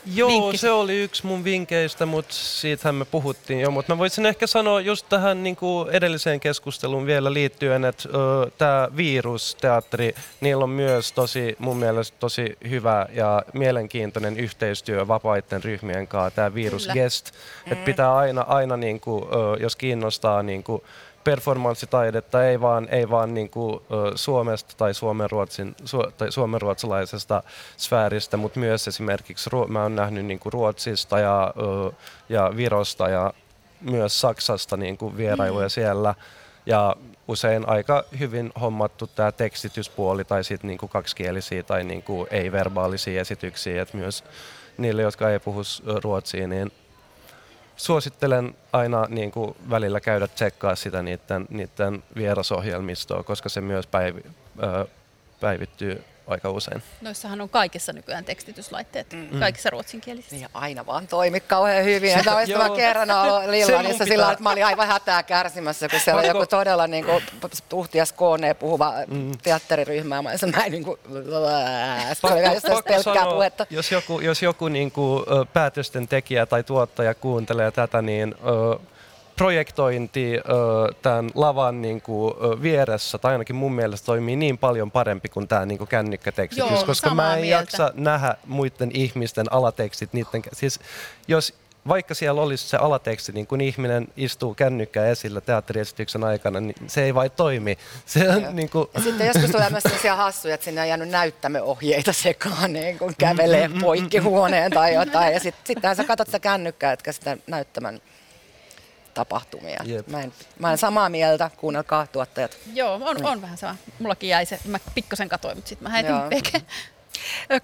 Joo, vinkki. se oli yksi mun vinkkeistä, mutta siitähän me puhuttiin jo. Mutta mä voisin ehkä sanoa just tähän niin kuin edelliseen keskusteluun vielä liittyen, että tämä virusteatteri, niillä on myös tosi, mun mielestä tosi hyvä ja mielenkiintoinen yhteistyö vapaiden ryhmien kanssa, tämä virusgest. Että pitää aina, aina niin kuin, jos kiinnostaa niin kuin, performanssitaidetta ei vaan, ei vaan niin kuin, Suomesta tai suomenruotsin, su, tai suomenruotsalaisesta sfääristä, mutta myös esimerkiksi mä oon nähnyt niin kuin Ruotsista ja, ja Virosta ja myös Saksasta niin kuin vierailuja mm. siellä. Ja usein aika hyvin hommattu tämä tekstityspuoli tai sitten niinku kaksikielisiä tai niinku ei-verbaalisia esityksiä, että myös niille, jotka ei puhu ruotsia, niin suosittelen aina niin kuin välillä käydä tsekkaa sitä niiden, niiden vierasohjelmistoa, koska se myös päivi, ö, päivittyy aika usein. Noissahan on kaikissa nykyään tekstityslaitteet, mm. kaikissa ruotsinkielisissä. Niin aina vaan toimi kauhean hyvin. Että olisi mä kerran ollut Lillanissa sillä että mä olin aivan hätää kärsimässä, kun siellä on joku todella niin kuin, tuhtias kooneen puhuva mm. teatteriryhmä. Mä, mä en niin kuin, sanoa, puhetta. Jos joku, jos joku niin kuin, päätösten tekijä tai tuottaja kuuntelee tätä, niin projektointi tämän lavan niin kuin, vieressä, tai ainakin mun mielestä toimii niin paljon parempi kuin tämä niin kännykkätekstitys, Joo, koska mä en mieltä. jaksa nähdä muiden ihmisten alatekstit. Niiden, siis jos vaikka siellä olisi se alateksti, niin kun ihminen istuu kännykkää esillä teatteriesityksen aikana, niin se ei vain toimi. Se on, niin kuin... ja sitten joskus tulee myös sellaisia hassuja, että sinne on jäänyt näyttämöohjeita sekaan, niin kun kävelee mm-hmm. poikki huoneen tai jotain. Ja sitten sit sä katsot sitä kännykkää, etkä sitä näyttämän tapahtumia. Yep. Mä, en, mä en samaa mieltä, kuunnelkaa tuottajat. Joo, on, mm. on vähän sama. Mullakin jäi se, mä pikkasen katoin, mutta sitten mä heitin veke.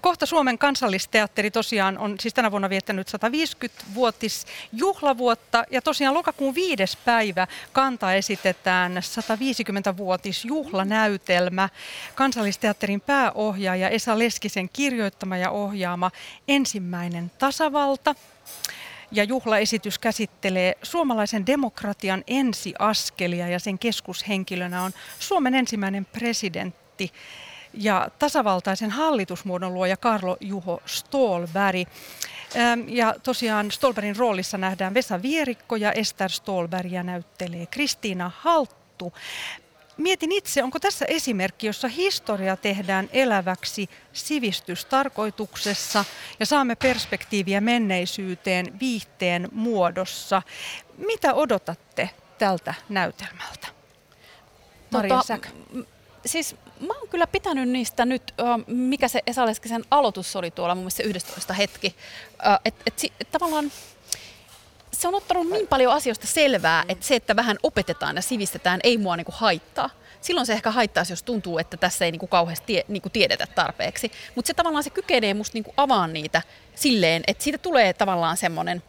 Kohta Suomen kansallisteatteri tosiaan on siis tänä vuonna viettänyt 150-vuotis juhlavuotta ja tosiaan lokakuun viides päivä kanta esitetään 150-vuotis juhlanäytelmä. Kansallisteatterin pääohjaaja Esa Leskisen kirjoittama ja ohjaama ensimmäinen tasavalta. Ja juhlaesitys käsittelee suomalaisen demokratian ensiaskelia ja sen keskushenkilönä on Suomen ensimmäinen presidentti ja tasavaltaisen hallitusmuodon luoja Karlo Juho Stolberg. Ja tosiaan Stolbergin roolissa nähdään Vesa Vierikko ja Ester Stolbergia näyttelee Kristiina Halttu. Mietin itse, onko tässä esimerkki, jossa historia tehdään eläväksi sivistystarkoituksessa ja saamme perspektiiviä menneisyyteen viihteen muodossa. Mitä odotatte tältä näytelmältä? Maria tota. Siis mä oon kyllä pitänyt niistä nyt, mikä se Esa Leskisen aloitus oli tuolla mun mielestä se 11 hetki. Että et, et, tavallaan se on ottanut niin paljon asioista selvää, että se, että vähän opetetaan ja sivistetään, ei mua niinku haittaa. Silloin se ehkä haittaisi, jos tuntuu, että tässä ei niinku kauheasti tie, niinku tiedetä tarpeeksi. Mutta se tavallaan se kykenee musta niinku avaan niitä silleen, että siitä tulee tavallaan semmoinen,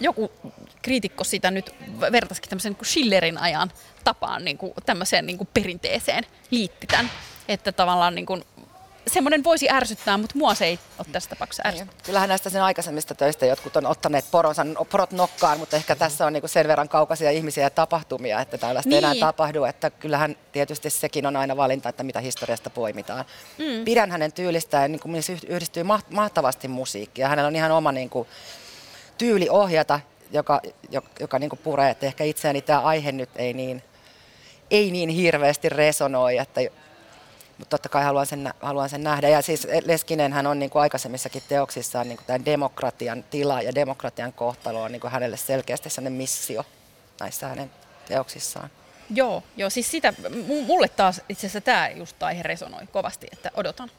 joku kriitikko sitä nyt vertaisikin tämmöisen niin Schillerin ajan tapaan niin kuin tämmöiseen niin kuin perinteeseen liitti tämän. Että tavallaan niin kuin, semmoinen voisi ärsyttää, mutta mua se ei ole tässä tapauksessa niin. ärsyttää. Kyllähän näistä sen aikaisemmista töistä jotkut on ottaneet poronsa, porot nokkaan, mutta ehkä tässä on niin kuin sen verran kaukaisia ihmisiä ja tapahtumia, että tällaista niin. enää tapahdu. Että kyllähän tietysti sekin on aina valinta, että mitä historiasta poimitaan. Mm. Pidän hänen tyylistään, niin kuin yhdistyy mahtavasti musiikki ja hänellä on ihan oma niin kuin, tyyli ohjata, joka, joka, joka niin kuin puree, että ehkä itseäni tämä aihe nyt ei niin, ei niin hirveästi resonoi, että mutta totta kai haluan sen, haluan sen nähdä. Ja siis Leskinen hän on niin kuin aikaisemmissakin teoksissaan niin kuin tämän demokratian tila ja demokratian kohtalo on niin kuin hänelle selkeästi sellainen missio näissä hänen teoksissaan. Joo, joo, siis sitä, mulle taas itse asiassa tämä just aihe resonoi kovasti, että odotan.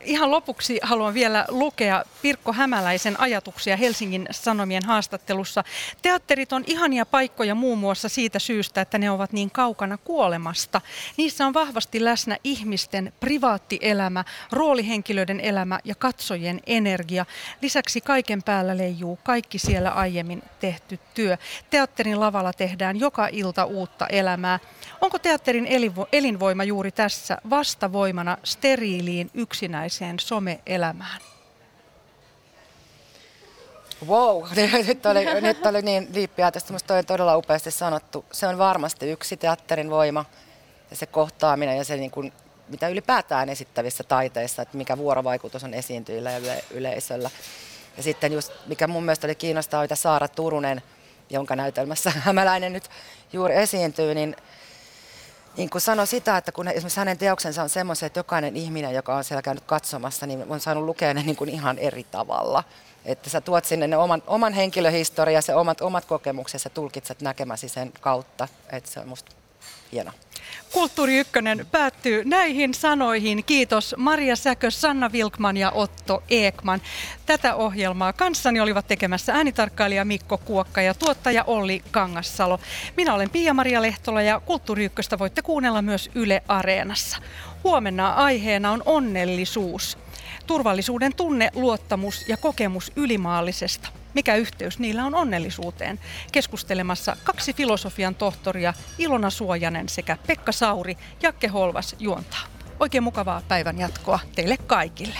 Ihan lopuksi haluan vielä lukea Pirkko Hämäläisen ajatuksia Helsingin Sanomien haastattelussa. Teatterit on ihania paikkoja muun muassa siitä syystä, että ne ovat niin kaukana kuolemasta. Niissä on vahvasti läsnä ihmisten privaattielämä, roolihenkilöiden elämä ja katsojien energia. Lisäksi kaiken päällä leijuu kaikki siellä aiemmin tehty työ. Teatterin lavalla tehdään joka ilta uutta elämää. Onko teatterin elinvoima juuri tässä vastavoimana steriiliin yksinäiseen some-elämään? Wow, nyt oli, nyt oli niin liippiä, tästä minusta on todella upeasti sanottu. Se on varmasti yksi teatterin voima ja se kohtaaminen ja se niin kuin, mitä ylipäätään esittävissä taiteissa, että mikä vuorovaikutus on esiintyjillä ja yle- yleisöllä. Ja sitten just, mikä mun mielestä oli kiinnostavaa, että Saara Turunen, jonka näytelmässä Hämäläinen nyt juuri esiintyy, niin niin kuin sanoi sitä, että kun esimerkiksi hänen teoksensa on semmoisia, että jokainen ihminen, joka on siellä käynyt katsomassa, niin on saanut lukea ne niin kuin ihan eri tavalla. Että sä tuot sinne ne oman, oman henkilöhistoria, se omat, omat kokemukset, ja tulkitset näkemäsi sen kautta. Että se on musta hienoa. Kulttuuri Ykkönen päättyy näihin sanoihin. Kiitos Maria Säkö, Sanna Vilkman ja Otto Eekman. Tätä ohjelmaa kanssani olivat tekemässä äänitarkkailija Mikko Kuokka ja tuottaja Olli Kangassalo. Minä olen Pia-Maria Lehtola ja Kulttuuri Ykköstä voitte kuunnella myös Yle Areenassa. Huomenna aiheena on onnellisuus. Turvallisuuden tunne, luottamus ja kokemus ylimaallisesta. Mikä yhteys niillä on onnellisuuteen? Keskustelemassa kaksi filosofian tohtoria, Ilona Suojanen sekä Pekka Sauri, Jakke Holvas juontaa. Oikein mukavaa päivän jatkoa teille kaikille.